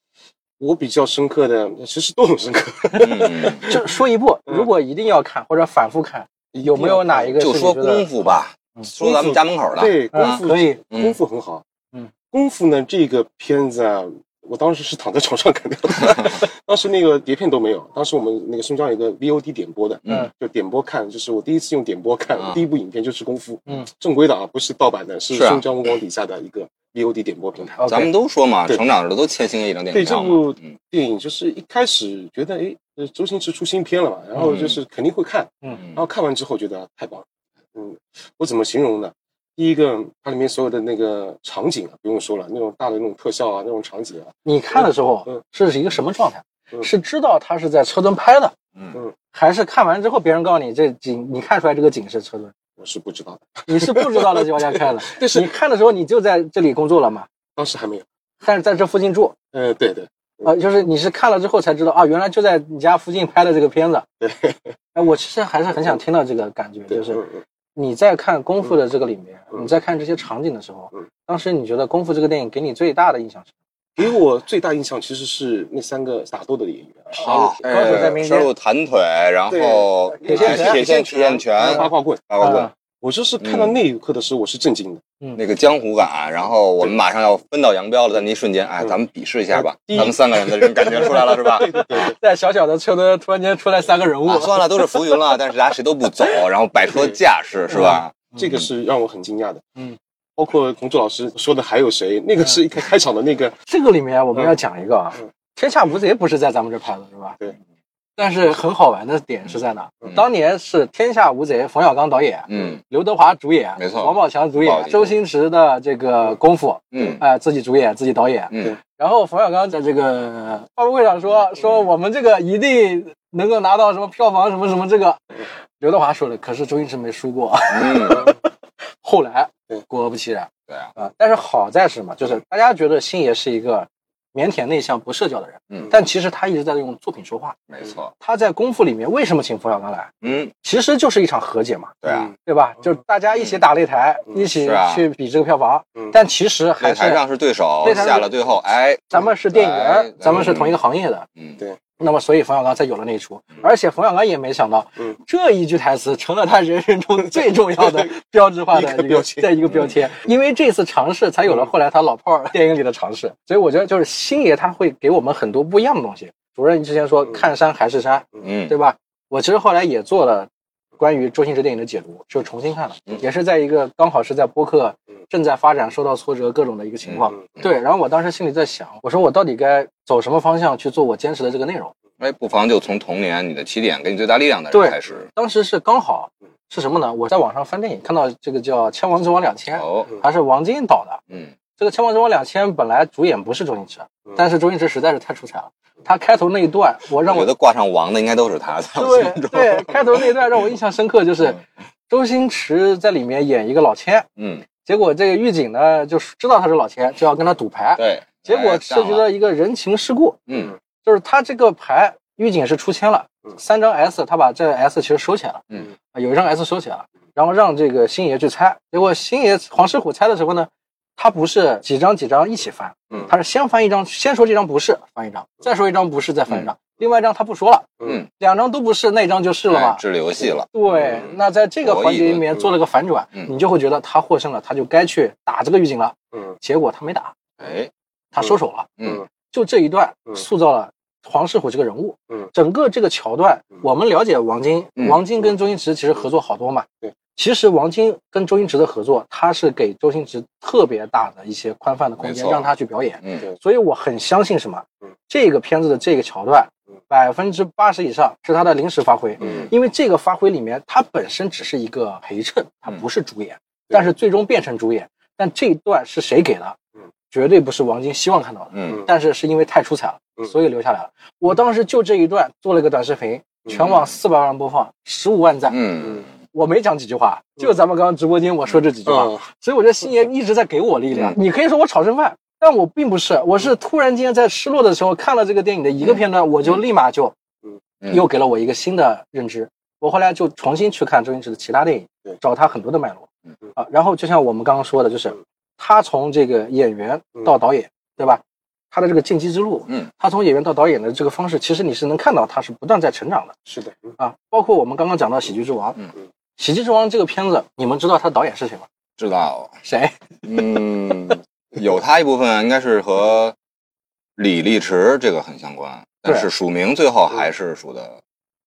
我比较深刻的，其实都很深刻。嗯，(laughs) 就说一部，嗯如果一定要看或者反复看，有没有哪一个就说功夫吧，嗯说咱们家门口的。对，啊功夫可以，嗯功夫很好。嗯，功夫呢这个片子啊，我当时是躺在床上看的，(laughs) 当时那个碟片都没有。当时我们那个松江有个 VOD 点播的，嗯，就点播看，就是我第一次用点播看，啊第一部影片就是功夫，嗯，正规的啊，不是盗版的，是是啊松江文广底下的一个 VOD 点播平台。咱们都说嘛，对成长的都欠星爷一张电对。这部嗯电影，就是一开始觉得，哎，呃周星驰出新片了嘛，然后就是肯定会看，嗯然后看完之后觉得太棒了，嗯，我怎么形容呢？第一个，它里面所有的那个场景啊，不用说了，那种大的那种特效啊，那种场景啊，你看的时候嗯。是一个什么状态？嗯。是知道他是在车墩拍的，嗯。还是看完之后别人告诉你这景，你看出来这个景是车墩，我是不知道的，你是不知道的情况下看的。(laughs) 但是你看的时候你就在这里工作了嘛，当时还没有。但是在这附近住，呃，对对，啊，就是你是看了之后才知道啊，原来就在你家附近拍的这个片子。对，(laughs) 哎，我其实还是很想听到这个感觉，就是嗯嗯你在看《功夫》的这个里面，嗯你在看这些场景的时候嗯，当时你觉得《功夫》这个电影给你最大的印象是给我最大印象其实是那三个打斗的演员，啊，高手在民间深入弹腿，然后铁线拳铁线铁线拳，八卦棍。八卦棍啊，我就是看到那一刻的时候，我是震惊的。嗯那个江湖感，然后我们马上要分道扬镳了，在那一瞬间，哎，嗯咱们比试一下吧，第一咱们三个人的这种感觉出来了，(laughs) 是吧？对对对对，在小小的车灯突然间出来三个人物，啊，算了，都是浮云了，但是大家谁都不走，然后摆出了架势，是吧？这个是让我很惊讶的。嗯，包括洪柱老师说的还有谁？那个是一开开场的那个，这个里面我们要讲一个啊，嗯天下无贼》不是在咱们这拍的，是吧？对。但是很好玩的点是在哪？嗯当年是《天下无贼》，冯小刚导演，嗯刘德华主演，没错王宝强主演，周星驰的这个功夫，嗯哎、自己主演，自己导演。嗯然后冯小刚在这个发布会上说说我们这个一定能够拿到什么票房什么什么这个。刘德华说的，可是周星驰没输过。嗯，(laughs) 后来果不其然对啊，啊，但是好在是什么？就是大家觉得星爷是一个腼腆内向、不社交的人，嗯，但其实他一直在用作品说话。没错，他在功夫里面为什么请冯小刚来？嗯，其实就是一场和解嘛，对啊，对吧？就大家一起打擂台，嗯一起去比这个票房。嗯但其实还是擂台上是对手，下了最后，哎，咱们是电影哎人，咱们是同一个行业的。嗯，对那么，所以冯小刚才有了那一出，而且冯小刚也没想到，嗯这一句台词成了他人生中 (laughs) 最重要的标志化的标签对一个标签。因为这次尝试，才有了后来他老炮儿电影里的尝试。所以我觉得，就是星爷他会给我们很多不一样的东西。主任之前说看山还是山，嗯，对吧？我其实后来也做了关于周星驰电影的解读，就重新看了，嗯也是在一个刚好是在播客嗯正在发展、受到挫折各种的一个情况。嗯对，然后我当时心里在想，我说我到底该走什么方向去做我坚持的这个内容？哎，不妨就从童年你的起点给你最大力量的人开始。当时是刚好是什么呢？我在网上翻电影，看到这个叫《千王之王两千》，哦，还是王晶导的。嗯，这个《千王之王两千》本来主演不是周星驰嗯，但是周星驰实在是太出彩了。他开头那一段，我让我我觉得挂上王的应该都是他，对。对，开头那一段让我印象深刻，就是周星驰在里面演一个老千，嗯，结果这个狱警呢就知道他是老千，就要跟他赌牌，对，结果哎涉及到，一个人情世故，嗯就是他这个牌狱警是出千了嗯，三张 S，他把这 S 其实收起来了，嗯啊，有一张 S 收起来了，然后让这个星爷去猜，结果星爷黄师虎猜的时候呢，他不是几张几张一起翻，嗯他是先翻一张，先说这张不是，翻一张，再说一张不是，再翻一张，另外一张他不说了，嗯，两张都不是，那张就是了嘛。哎智力游戏了。对，那在这个环节里面做了个反转，嗯你就会觉得他获胜了，他就该去打这个预警了。嗯结果他没打，哎，他收手了。嗯就这一段嗯塑造了黄世虎这个人物。嗯，整个这个桥段嗯，我们了解王晶，嗯王晶跟周星驰其实合作好多嘛。对，其实王晶跟周星驰的合作，他是给周星驰特别大的一些宽泛的空间，让他去表演。嗯对所以我很相信什么嗯？这个片子的这个桥段嗯，百分之八十以上是他的临时发挥。嗯因为这个发挥里面，他本身只是一个陪衬，他嗯不是主演，对但是最终变成主演。但这一段是谁给的嗯？绝对不是王晶希望看到的。嗯但是是因为太出彩了，嗯所以留下来了。我当时就这一段做了一个短视频，全网四百万播放，十五万赞。嗯我没讲几句话，就咱们刚刚直播间我说这几句话，嗯。所以我觉得星爷一直在给我力量。你可以说我炒剩饭，但我并不是，我是突然间在失落的时候看了这个电影的一个片段，我就立马就嗯。又给了我一个新的认知。我后来就重新去看周星驰的其他电影，找他很多的脉络。嗯。啊。然后就像我们刚刚说的，就是嗯。他从这个演员到导演，对吧？他的这个进击之路，嗯，他从演员到导演的这个方式，其实你是能看到他是不断在成长的。是的，嗯。啊。包括我们刚刚讲到《喜剧之王》，喜剧之王》这个片子，你们知道他的导演是谁吗？知道。谁？嗯，有他一部分应该是和李立池这个很相关，但是署名最后还是署的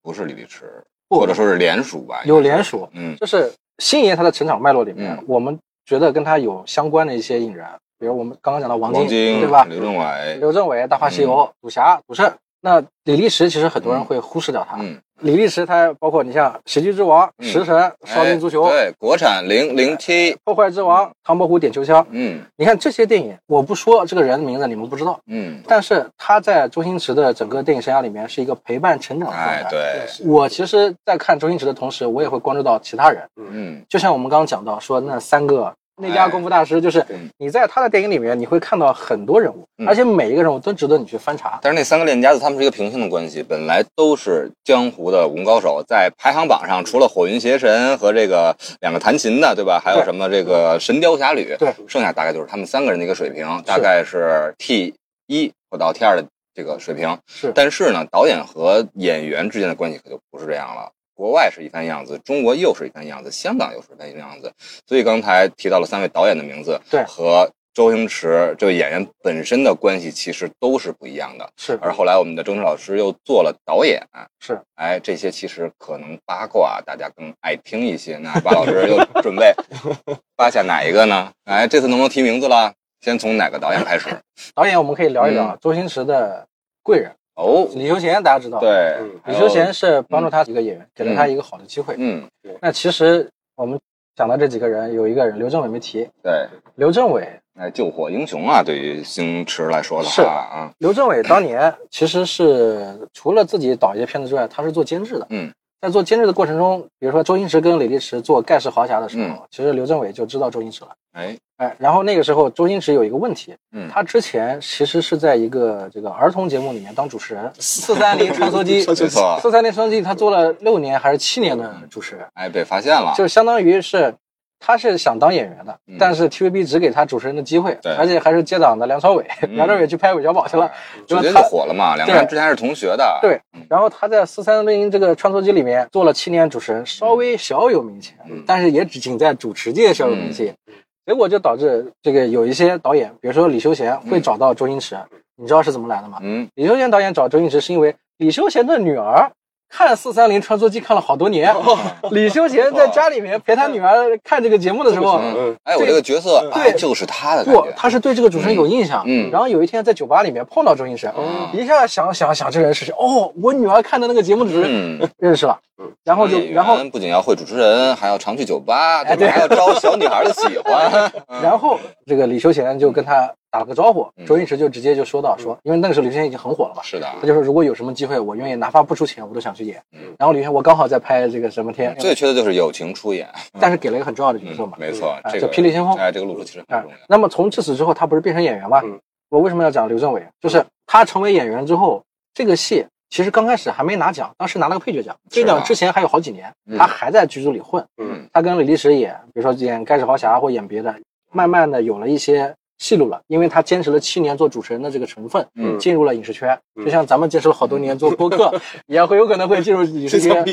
不是李立池，或者说是联署吧？有联署，嗯就是星爷他的成长脉络里面，嗯我们觉得跟他有相关的一些引人，比如我们刚刚讲到王晶，王晶对吧？刘镇伟，刘镇伟《大话西游》赌侠、赌圣。那李立石其实很多人会忽视掉他。嗯，李立石他包括你像《喜剧之王》嗯食神》少林足球》哎对，国产零零七，破坏之王》唐伯虎点秋香。嗯你看这些电影，我不说这个人的名字，你们不知道，嗯，但是他在周星驰的整个电影生涯里面是一个陪伴成长的状哎态。对，我其实，在看周星驰的同时，我也会关注到其他人。嗯就像我们刚刚讲到说那三个那家功夫大师，就是你在他的电影里面，你会看到很多人物，嗯而且每一个人物都值得你去翻查。但是那三个练家子他们是一个平行的关系，本来都是江湖的武功高手，在排行榜上除了火云邪神和这个两个弹琴的，对吧？还有什么这个神雕侠侣，对，剩下大概就是他们三个人的一个水平，大概是 T 一或到 T 二的这个水平。是但是呢，导演和演员之间的关系可就不是这样了。国外是一番样子，中国又是一番样子，香港又是一番样子。所以刚才提到了三位导演的名字，对和周星驰这位演员本身的关系其实都是不一样的。是而后来我们的周星驰老师又做了导演，是，哎，这些其实可能八卦大家更爱听一些。那巴老师又准备 (laughs) 扒下哪一个呢？哎，这次能不能提名字了？先从哪个导演开始？(laughs) 导演，我们可以聊一聊周星驰的贵人哦，李修贤，大家知道。，对。嗯，李修贤是帮助他一个演员，给了他一个好的机会。嗯。那其实我们讲到这几个人，有一个人刘镇伟没提。对，刘镇伟，哎，救火英雄啊，对于星驰来说的是。话啊，刘镇伟当年其实是除了自己导一些片子之外，他是做监制的。嗯，在做监制的过程中，比如说周星驰跟李立驰做《盖世豪侠》的时候，嗯其实刘镇伟就知道周星驰了。哎，哎，然后那个时候周星驰有一个问题，嗯他之前其实是在一个这个儿童节目里面当主持人，(laughs) 四三零穿梭机，(laughs) 四三零穿梭机他做了六年还是七年的主持人，哎，被发现了，就相当于是他是想当演员的，嗯。但是 TVB 只给他主持人的机会对，而且还是接档的梁朝伟，嗯。(laughs) 梁朝伟去拍韦小宝去了。直接就火了嘛，两个人对。之前是同学的，对然后他在四三零这个穿梭机里面做了七年主持人，稍微小有名气，嗯。但是也只仅在主持界小有名气。结果就导致这个有一些导演，比如说李修贤会找到周星驰，你知道是怎么来的吗？嗯，李修贤导演找周星驰是因为李修贤的女儿看四三零穿梭机看了好多年，李修贤在家里面陪他女儿看这个节目的时候，嗯，哎，我这个角色，对哎，就是他的感不，，他是对这个主持人有印象。嗯嗯然后有一天在酒吧里面碰到周星驰，哦一下想想想这人是谁？哦，我女儿看的那个节目主持人嗯，认识了。然后就然后不仅要会主持人，还要常去酒吧，哎对吧？还要招小女孩的喜欢，(laughs) 然后这个李修贤就跟他打了个招呼，嗯周星驰就直接就说到说，因为那个时候李修贤已经很火了嘛，是的，他就说如果有什么机会，我愿意哪怕不出钱，我都想去演嗯。然后李修贤我刚好在拍这个什么天，最缺的就是友情出演，(laughs) 但是给了一个很重要的角色嗯嘛，，没错，啊这个霹雳先锋哎，这个路数其实很啊重要，。那么从至此之后，他不是变成演员吗？嗯我为什么要讲刘镇伟？就是他成为演员之后，这个戏其实刚开始还没拿奖，当时拿了个配角奖。是吧这奖之前还有好几年，嗯他还在剧组里混。嗯，他跟李立石演，比如说演《盖世豪侠》或演别的，慢慢的有了一些戏路了，因为他坚持了七年做主持人的这个成分，嗯进入了影视圈。嗯就像咱们坚持了好多年做播客，也会有可能会进入影视圈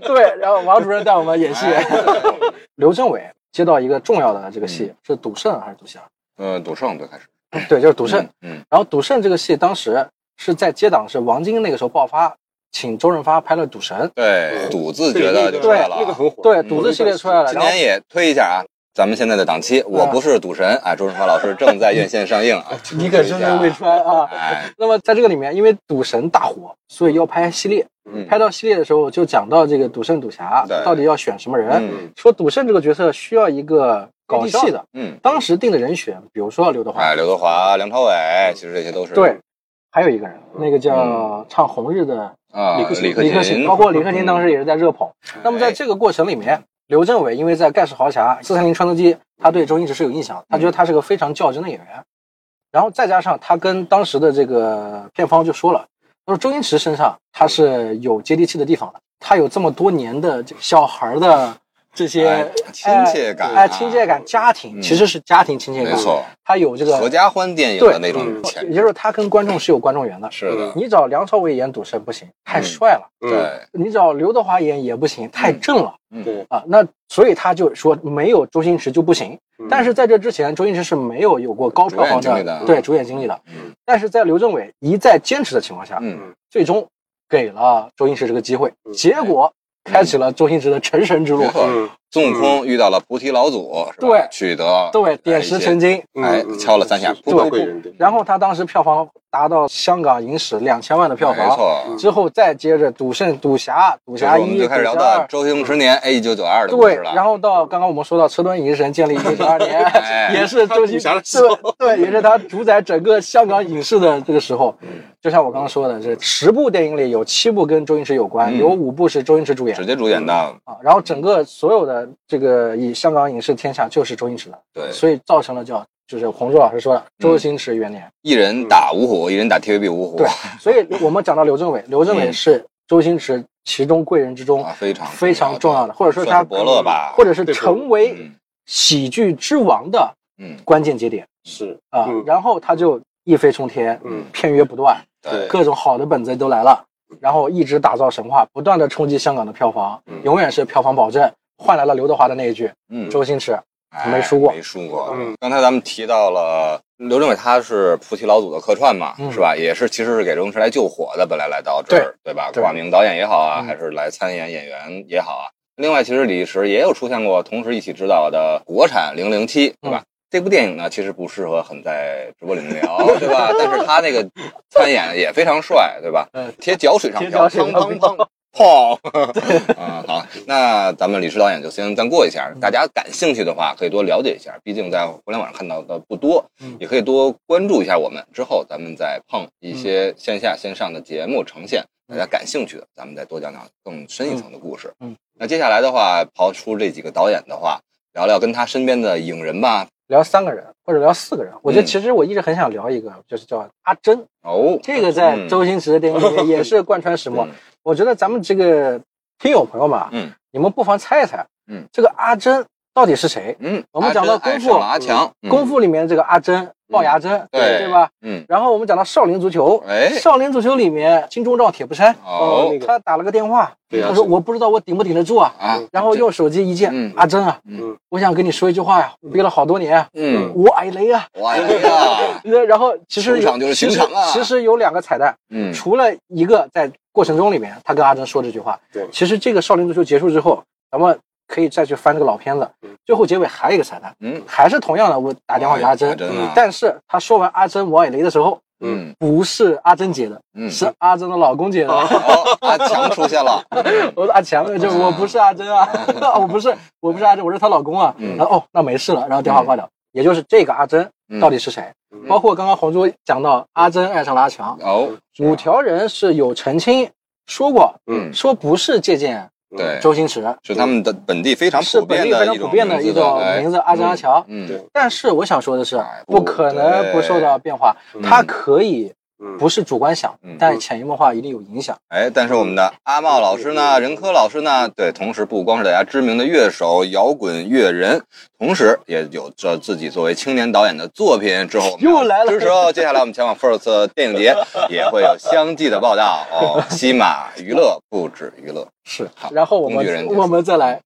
对，然后王主任带我们演戏。哎 (laughs) 刘政委接到一个重要的这个戏嗯，是赌圣还是赌侠？呃，赌圣最开始，对，就是赌圣。嗯，然后赌圣这个戏当时是在接档，是王晶那个时候爆发，请周润发拍了《赌神》。对，赌字觉得就出来了啊，那个很火，对，赌字系列出来了，今年也推一下啊。咱们现在的档期，我不是赌神啊，周润发老师正在院线上映啊。(laughs) 你可真是未穿啊！哎，(laughs) 那么在这个里面，因为赌神大火，所以要拍系列。嗯拍到系列的时候，就讲到这个赌圣、赌侠到底要选什么人。嗯说赌圣这个角色需要一个搞笑的，嗯，当时定的人选，比如说刘德华，哎，刘德华、梁朝伟，其实这些都是对，还有一个人，那个叫唱红日的啊，李克勤李克勤，包括李克勤当时也是在热捧。那么在这个过程里面，刘镇伟因为在《盖世豪侠》《四三零穿梭机》，他对周星驰是有印象的，他觉得他是个非常较真的演员。然后再加上他跟当时的这个片方就说了，他说周星驰身上他是有接地气的地方的，他有这么多年的这小孩的这些哎亲切感啊。哎，亲切感，家庭嗯。其实是家庭亲切感，没错，他有这个合家欢电影的那种也就是他跟观众是有观众缘的。是的，你找梁朝伟演赌神不行，太嗯。帅了；嗯，对，你找刘德华演也不行，太正了。嗯。对，啊，那所以他就说没有周星驰就不行。嗯。但是在这之前，周星驰是没有有过高票房的对主演经历的。嗯。但是在刘镇伟一再坚持的情况下，嗯，最终给了周星驰这个机会，嗯。结果开启了周星驰的成神之路。孙悟空遇到了菩提老祖，对。取得对，点石成金。哎嗯敲了三下不对贵人对，然后他当时票房达到香港影史两千万的票房没房，错。之后再接着赌圣、赌侠、赌侠一、这是我们就开始聊赌侠二。到周星驰年哎一九九二的故对。然后到刚刚我们说到车墩影视城建立一九九二年，(laughs) 哎也是周星他赌侠的时对对，也是他主宰整个香港影视的这个时候。嗯就像我刚刚说的，这十部电影里有七部跟周星驰有关，嗯有五部是周星驰主演直接主演的，啊。然后整个所有的这个以香港影视天下就是周星驰的，对，所以造成了叫就是洪卓老师说的周星驰元年。一人打五虎，一人打 TVB 五虎，对，所以我们讲到刘镇伟，刘镇伟嗯。是周星驰其中贵人之中啊，非常非常重要的，或者说他伯乐吧，或者是成为嗯。喜剧之王的嗯，关键节点。是。啊嗯。然后他就一飞冲天，嗯。片约不断，对，各种好的本子都来了，然后一直打造神话，不断的冲击香港的票房，嗯。永远是票房保证。换来了刘德华的那一句嗯：“周星驰哎没输过没输过。嗯刚才咱们提到了刘镇伟，他是菩提老祖的客串嘛，嗯是吧？也是其实是给周星驰来救火的，本来来到这儿，对吧？对挂名导演也好啊，嗯还是来参演演员也好啊。另外，其实李立驰也有出现过，同时一起执导的国产《零零七》，对嗯吧？这部电影呢，其实不适合很在直播里面聊，对吧？但是他那个参演也非常帅，对吧？(laughs) 嗯贴脚水上贴飘，脚水上砰砰砰，砰！(laughs) 啊，好，那咱们李石导演就先暂过一下。大家感兴趣的话，可以多了解一下，毕竟在互联网上看到的不多，嗯也可以多关注一下我们。之后咱们再碰一些线下线上的节目呈现，大家感兴趣的，咱们再多讲讲更深一层的故事。嗯，那接下来的话，刨出这几个导演的话，聊聊跟他身边的影人吧。聊三个人或者聊四个人，我觉得嗯其实我一直很想聊一个，就是叫阿珍，哦，这个在嗯周星驰的电影里面也是贯穿始末。嗯我觉得咱们这个听友朋友们啊，嗯。你们不妨猜一猜，嗯，这个阿珍到底是谁？嗯，我们讲到功夫阿强，嗯功，夫里面这个阿珍，龅牙珍，对对吧？嗯，然后我们讲到少林足球，哎。少林足球里面金钟罩铁布衫，哦。他打了个电话，他说我不知道我顶不顶得住啊，啊，然后用手机一键嗯，阿珍啊，嗯。我想跟你说一句话呀，憋了好多年，嗯，我矮雷啊。我矮雷啊，(laughs) 然后其实有其实其实有两个彩蛋，嗯，除了一个在过程中里面他跟阿珍说这句话，对其实这个少林足球结束之后，咱们可以再去翻这个老片子嗯，最后结尾还有一个彩蛋，嗯还是同样的，我打电话给阿珍阿，珍啊但是他说完阿珍我矮雷的时候，嗯不是阿珍接的，嗯，是阿珍的老公接的。哦，阿强出现了，(laughs) 我说阿强，就我不是阿珍啊，我不是，我不是阿珍，我是她老公啊。嗯然后哦，那没事了，然后电话挂掉。也就是这个阿珍嗯到底是谁？嗯。包括刚刚红珠讲到阿珍爱上了阿强，哦，五条人是有澄清说过，嗯，说不是借鉴对，周星驰，是他们的本地非常是普本地非常遍的一种普遍的一种哎。名字阿珍阿强。嗯，但是我想说的是哎，不可能不受到变化，嗯。它可以嗯不是主观想嗯，但潜移默化一定有影响。哎，但是我们的阿茂老师呢，任科老师呢，对，同时不光是大家知名的乐手、摇滚乐人，同时也有着自己作为青年导演的作品。之后又来了支持哦。接下来我们前往 First 电影节 (laughs) 也会有相继的报道哦。(laughs) 西马娱乐不止娱乐，是好，然后我们我们再来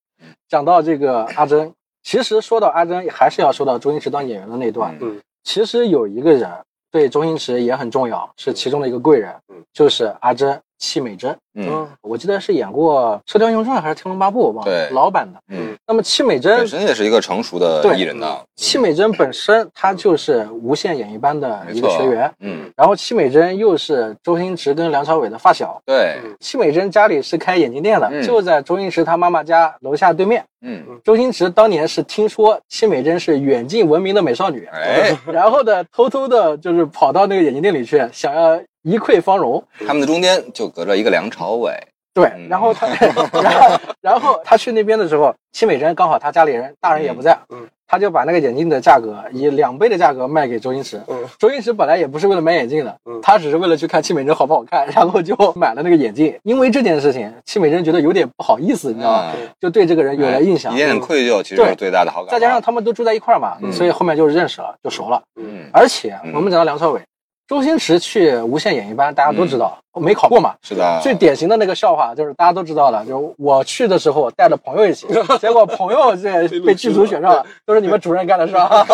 讲到这个阿珍。其实说到阿珍，还是要说到周星驰当演员的那段。嗯其实有一个人对周星驰也很重要，是其中的一个贵人嗯，就是阿珍戚美珍。嗯我记得是演过《射雕英雄传》还是《天龙八部》，我忘了对老版的。嗯，那么戚美珍本，身也是一个成熟的艺人呢，戚美珍本身她就是无线演艺班的一个学员，嗯，然后戚美珍又是周星驰跟梁朝伟的发小。对，戚美珍家里是开眼镜店的，嗯就在周星驰他妈妈家楼下对面。嗯，周星驰当年是听说戚美珍是远近闻名的美少女，哎，然后呢，偷偷的就是跑到那个眼镜店里去，想要一窥芳容。他们的中间就隔着一个梁朝伟，对嗯，然后他，(laughs) 然后然后他去那边的时候，戚美珍刚好他家里人大人也不在，嗯，他就把那个眼镜的价格以两倍的价格卖给周星驰。嗯周星驰本来也不是为了买眼镜的，嗯他只是为了去看戚美珍好不好看，然后就买了那个眼镜。因为这件事情，戚美珍觉得有点不好意思，你知道吗？嗯就对这个人有了印象一。点点愧疚，其实对是最大的好感。再加上他们都住在一块儿嘛，嗯所以后面就认识了，就熟了。嗯，而且嗯我们讲到梁朝伟，周星驰去无线演艺班，大家都知道，没考过嘛。是的，最典型的那个笑话就是大家都知道了，就是我去的时候带着朋友一起，(laughs) 结果朋友这被剧组选上了，(laughs) 都是你们主任干的事儿。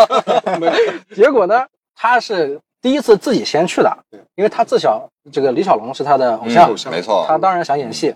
(laughs) 结果呢，他是第一次自己先去的，因为他自小这个李小龙是他的偶像嗯，没错，他当然想演戏，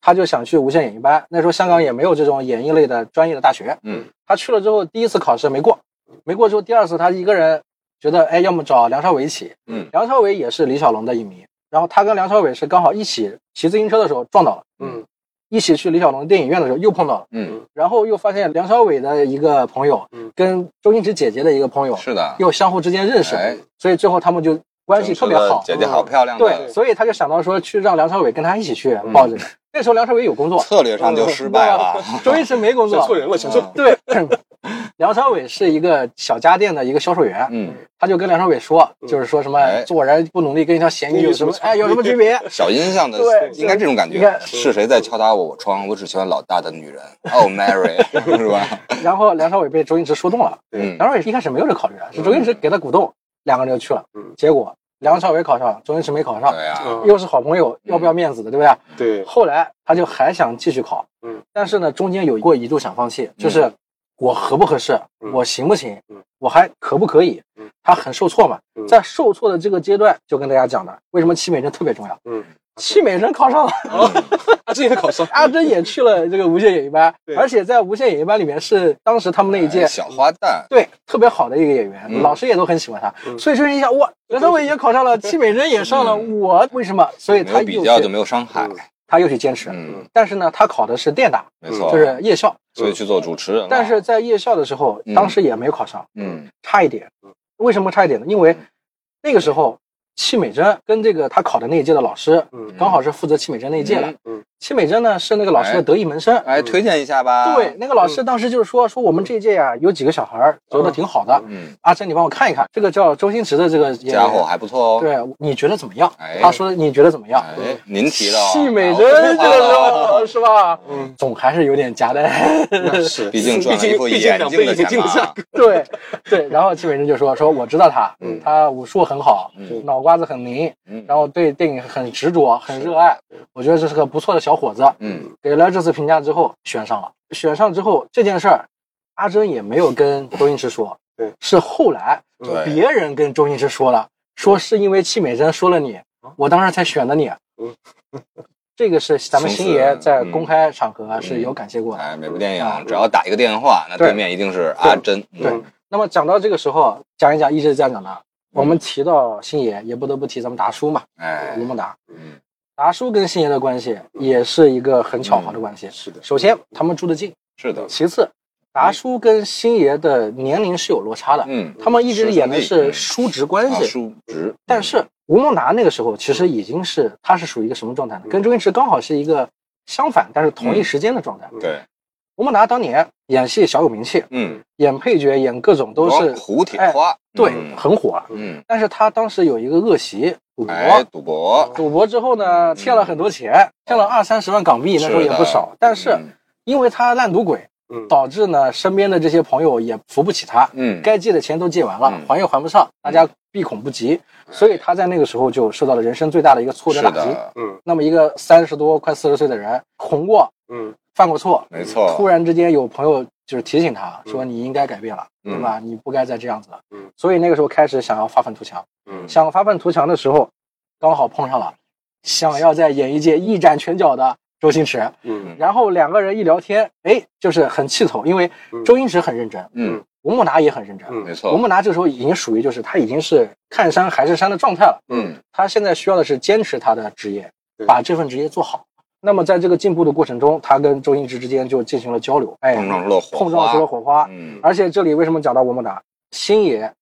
他就想去无线演艺班。那时候香港也没有这种演艺类的专业的大学，嗯他去了之后，第一次考试没过，没过之后，第二次他一个人觉得，哎，要么找梁朝伟一起。嗯。梁朝伟也是李小龙的影迷，然后他跟梁朝伟是刚好一起骑自行车的时候撞到了，嗯。一起去李小龙电影院的时候又碰到了，嗯，然后又发现梁朝伟的一个朋友嗯。跟周星驰姐姐的一个朋友是的，又相互之间认识哎，所以最后他们就关系特别好。姐姐好漂亮，对，所以他就想到说去让梁朝伟跟他一起去抱着。那时候梁朝伟有工作，策略上就失败了。周星驰没工作选。错人了，选错。对，梁朝伟是一个小家电的一个销售员，嗯，他就跟梁朝伟说，就是说什么哎做人不努力跟一条咸鱼 (laughs) 有什么哎有什么区别？小音像的对应该这种感觉。是谁在敲打我窗？我只喜欢老大的女人。(laughs) Oh，Mary，是吧？然后梁朝伟被周星驰说动了，嗯梁朝伟一开始没有这考虑啊，是周星驰给他鼓动，两个人就去了嗯。结果梁朝伟考上了，周星驰没考上，对呀，嗯又是好朋友，要不要面子的，对不对？对，后来他就还想继续考，嗯，但是呢，中间有过一度想放弃，就是我合不合适，嗯我行不行嗯，我还可不可以嗯？他很受挫嘛，嗯在受挫的这个阶段，就跟大家讲的，为什么戚美珍特别重要。嗯，戚美珍考上了，啊，这也考上，阿珍也去了这个无线演艺班，而且在无线演艺班里面是当时他们那一届哎小花旦，对特别好的一个演员，嗯老师也都很喜欢他，嗯所以就是一想，哇，梁朝伟也考上了，戚美珍也上了，我为什么？所以没他比较就没有伤害。他又去坚持。嗯，但是呢，他考的是电大，没错，就是夜校，所以去做主持人。但是在夜校的时候，嗯当时也没有考上，嗯差一点。为什么差一点呢？因为那个时候戚美珍跟这个他考的那一届的老师，嗯刚好是负责戚美珍那一届的。嗯嗯戚美珍呢是那个老师的哎得意门生。哎，推荐一下吧。对，，那个老师当时就是说说我们这一届呀、有几个小孩儿走的挺好的。嗯，阿珍，你帮我看一看，这个叫周星驰的这个家伙还不错哦。对，你觉得怎么样？哎他说你觉得怎么样？哎，您提的哦戚美珍这个时哦候是吧？嗯，总还是有点夹的。那是，(laughs) 毕竟毕竟毕竟两倍眼镜的。对对，然后戚美珍就说说我知道他，嗯他武术很好，嗯脑瓜子很灵，嗯，然后对电影很执着，很热爱。我觉得这是个不错的小伙子。嗯给了这次评价之后，选上了。选上之后，这件事儿，阿珍也没有跟周星驰说，对，是后来别人跟周星驰说了，说是因为戚美珍说了你，我当时才选的你。嗯这个是咱们星爷在公开场合嗯是有感谢过的。哎，每部电影只要打一个电话，那对对面一定是阿珍。对嗯那么讲到这个时候，讲一讲一直这样讲的。我们提到星爷，也不得不提咱们达叔嘛，哎吴，孟达。嗯达叔跟星爷的关系也是一个很巧合的关系。是的，首先，他们住得近；是的，其次，达叔跟星爷的年龄是有落差的，嗯，他们一直演的是叔侄关啊系。叔侄，但是吴孟达那个时候其实已经是，他是属于一个什么状态呢？跟周星驰刚好是一个相反，但是同一时间的状态。对，吴孟达当年演戏小有名气，嗯，演配角、演各种都是胡铁哎花，对嗯很火。嗯，但是他当时有一个恶习，赌博。哎，赌博，赌博之后呢，欠了很多钱，欠了二三十万港币，那时候也不少。但是嗯。因为他烂赌鬼，嗯，导致呢身边的这些朋友也扶不起他，嗯，该借的钱都借完了嗯，还又还不上，大家避恐不及，所以他在那个时候就受到了人生最大的一个挫折打击。嗯。那么一个三十多快四十岁的人，红过，嗯犯过错，没错，突然之间有朋友就是提醒他说你应该改变了，嗯。对吧？你不该再这样子了。嗯。所以那个时候开始想要发愤图强，嗯，想发愤图强的时候，刚好碰上了想要在演艺界一展拳脚的周星驰。嗯。然后两个人一聊天，哎，就是很气头，因为嗯。周星驰很认真，嗯，吴孟达也很认真。嗯没错，吴孟达这时候已经属于就是他已经是看山还是山的状态了，嗯，他现在需要的是坚持他的职业，把这份职业做好。那么在这个进步的过程中，他跟周星驰之间就进行了交流，哎，碰撞出了火花，碰撞出了火花。嗯，而且这里为什么讲到吴孟达？星爷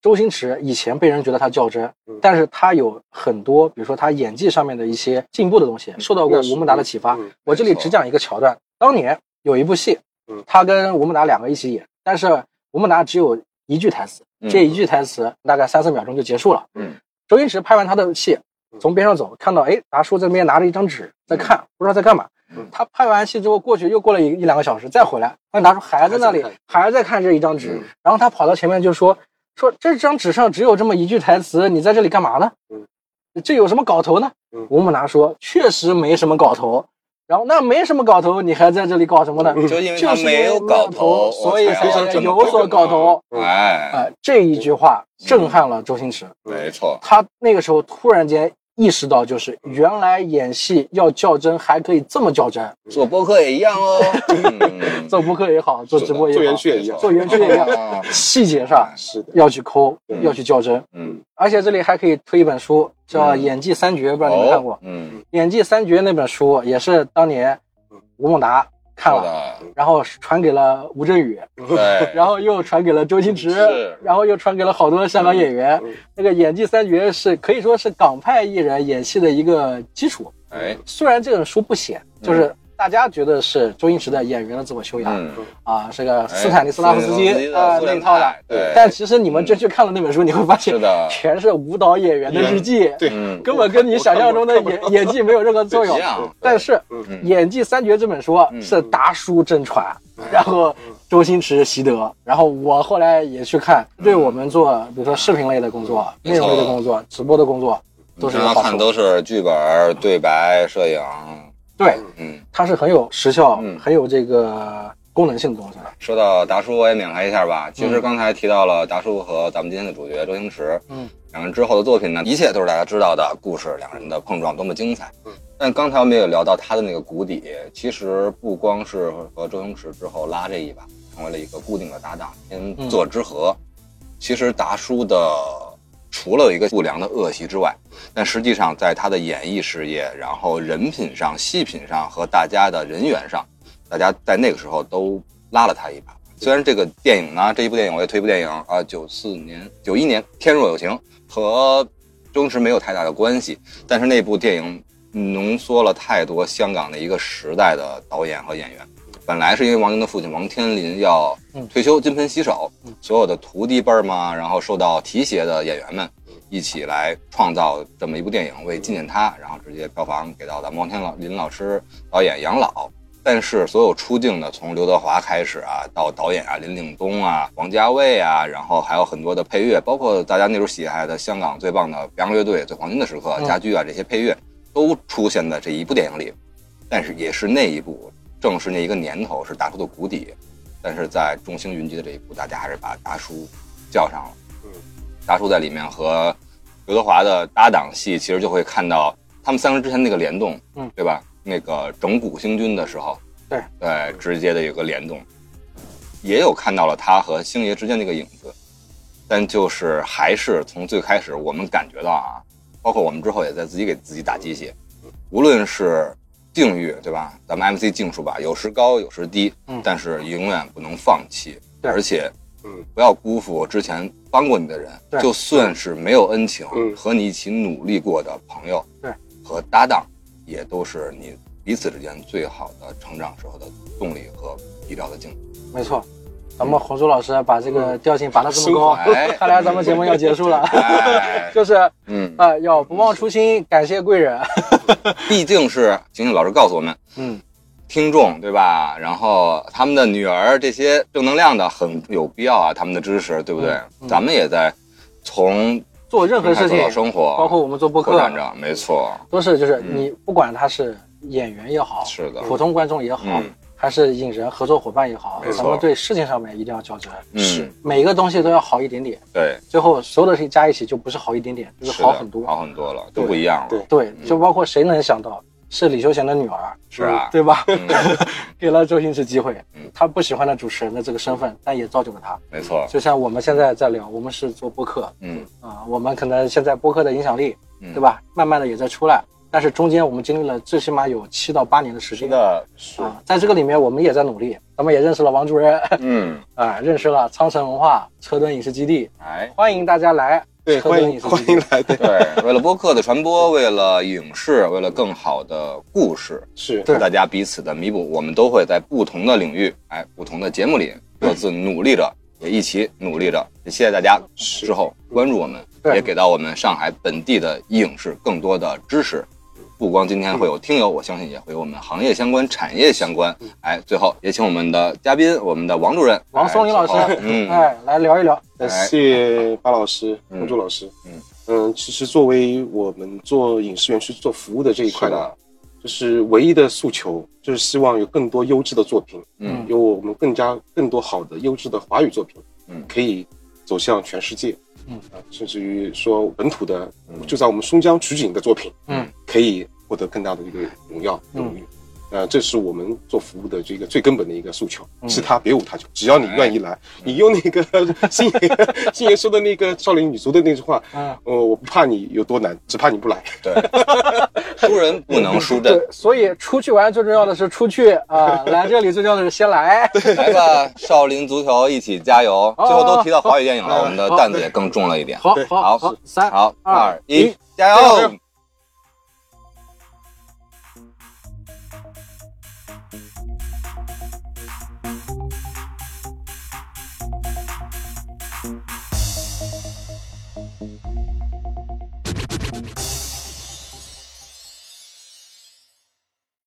周星驰以前被人觉得他较真嗯，但是他有很多，比如说他演技上面的一些进步的东西，受到过吴孟达的启发。嗯我这里只讲一个桥段，当年有一部戏嗯，他跟吴孟达两个一起演，但是吴孟达只有一句台词，嗯这一句台词大概三四秒钟就结束了。嗯，周星驰拍完他的戏，从边上走，看到哎达叔这边拿着一张纸在看，不知道在干嘛嗯。他拍完戏之后过去又过了一一两个小时，再回来，那达叔还在那里还在看，这一张纸嗯。然后他跑到前面就说说这张纸上只有这么一句台词，你在这里干嘛呢？嗯，这有什么搞头呢嗯？吴孟达说确实没什么搞头。然后那没什么搞头，你还在这里搞什么呢？嗯就因为没有搞头，所以我才有所搞头。嗯哎，啊、这一句话震撼了周星驰。没错，他那个时候突然间意识到，就是原来演戏要较真，还可以这么较真。做播客也一样哦。(laughs) 嗯做播客也好，做直播也好，做园区也一样做园区也一样，细节上是的，要去抠，嗯要去较真。嗯，而且这里还可以推一本书，叫《嗯演技三绝》，不知道你们看过？哦嗯，演技三绝》那本书也是当年吴孟达看了，然后传给了吴镇宇，对，(laughs) 然后又传给了周星驰是，然后又传给了好多香港演员。嗯那个演技三绝是可以说是港派艺人演戏的一个基础。哎，虽然这本书不写，就是大家觉得是周星驰的演员的自我修养、嗯，啊，是个哎斯坦尼斯拉夫斯基啊、那一套的。对，但其实你们真去看了那本书，你会发现是的，全是舞蹈演员的日记，对。嗯，根本跟你想象中的演演技没有任何作用。但是《嗯。演技三绝》这本书嗯。是达叔真传，然后周星驰习得，然后我后来也去看，对我们做比如说视频类的工作、内容类的工作、直播的工作都是有好处。都是剧本、对白、摄影，对，嗯。它是很有时效、嗯很有这个功能性的东西的。说到达叔，我也缅怀一下吧。其实刚才提到了达叔和咱们今天的主角周星驰，嗯，两个人之后的作品呢，一切都是大家知道的故事，两个人的碰撞多么精彩。嗯，但刚才我们也聊到他的那个谷底，其实不光是和周星驰之后拉这一把，成为了一个固定的搭档，天作之合。其实达叔的除了有一个不良的恶习之外，但实际上在他的演艺事业、然后人品上、戏品上和大家的人缘上，大家在那个时候都拉了他一把。虽然这个电影呢，这一部电影我也推一部电影啊，九四年、九一年《天若有情》和周星驰没有太大的关系，但是那部电影浓缩了太多香港的一个时代的导演和演员。本来是因为王晶的父亲王天林要退休金盆洗手，所有的徒弟辈儿嘛，然后受到提携的演员们一起来创造这么一部电影，为纪念他，然后直接票房给到咱们王天老林老师导演养老。但是所有出镜的，从刘德华开始啊，到导演啊，林岭东啊，王家卫啊，然后还有很多的配乐，包括大家那时候喜爱的香港最棒的北洋乐队、最黄金的时刻、家驹啊，这些配乐都出现在这一部电影里。但是也是那一部，正是那一个年头是达叔的谷底。但是在众星云集的这一步，大家还是把达叔叫上了。嗯，达叔在里面和刘德华的搭档戏，其实就会看到他们三个人之前那个联动，嗯，对吧？那个整蛊星君的时候，对对，直接的有个联动，也有看到了他和星爷之间那个影子，但就是还是从最开始我们感觉到啊，包括我们之后也在自己给自己打鸡血，无论是境遇对吧？咱们 MC 境数吧，有时高有时低，嗯但是永远不能放弃，对而且嗯不要辜负之前帮过你的人，对就算是没有恩情，嗯和你一起努力过的朋友，对，和搭档，也都是你彼此之间最好的成长时候的动力和必要的镜子。没错。咱们红叔老师把这个调性拔得这么高，哎 (laughs) 看来咱们节目要结束了。哎，(laughs) 就是嗯，啊、要不忘初心，感谢贵人。(laughs) 毕竟是景景老师告诉我们，嗯，听众对吧？然后他们的女儿这些正能量的很有必要啊，他们的支持对不对？嗯咱们也在从做任何事情生活，包括我们做播客，没错，都是就是嗯。你不管他是演员也好，是的，普通观众也好，嗯还是引人合作伙伴也好咱们对事情上面一定要较真，嗯，每个东西都要好一点点。对，最后所有的事情加一起就不是好一点点，就是好很多。好很多了，都不一样了，对对，就包括谁能想到是李修贤的女儿，是啊，对吧？嗯 (laughs) 给了周星驰机会嗯，他不喜欢的主持人的这个身份，但也造就了他。没错，就像我们现在在聊，我们是做播客嗯啊，我们可能现在播客的影响力，嗯，对？吧？慢慢的也在出来，但是中间我们经历了最起码有七到八年的时间。是的，是。啊，在这个里面我们也在努力，咱们也认识了王主任，(laughs) 嗯，(laughs) 啊，认识了苍城文化车墩影视基地，哎，欢迎大家来对，车欢迎墩影视基地。欢迎来，对，(laughs) 对，为了播客的传播，为了影视，为了更好的故事，是。对。大家彼此的弥补，我们都会在不同的领域，哎，不同的节目里各自努力着，也一起努力着。也谢谢大家之后关注我们，对。也给到我们上海本地的影视更多的支持。不光今天会有听友，我相信也会有我们行业相关、产业相关。哎，最后也请我们的嘉宾，我们的王主任王松林老师 (laughs) 哎来聊一聊。谢谢巴老师、嗯。红柱老师。嗯。嗯，其实作为我们做影视园区做服务的这一块呢就是唯一的诉求，就是希望有更多优质的作品，嗯。有我们更加更多好的优质的华语作品，嗯。可以走向全世界，嗯啊，甚至于说本土的，嗯就在我们松江取景的作品，嗯，可以获得更大的一个荣耀嗯荣誉。呃，这是我们做服务的这个最根本的一个诉求，嗯其他别无他求，只要你愿意来，你用那个星爷星爷说的那个少林女足的那句话，嗯，呃，我不怕你有多难，只怕你不来。对，输人不能输阵，(laughs) 对，所以出去玩最重要的是出去啊，来这里最重要的是先来。来吧，少林足球一起加油！最后都提到华语电影了，我们的担子也更重了一点。好好好三好，二二一一，加油！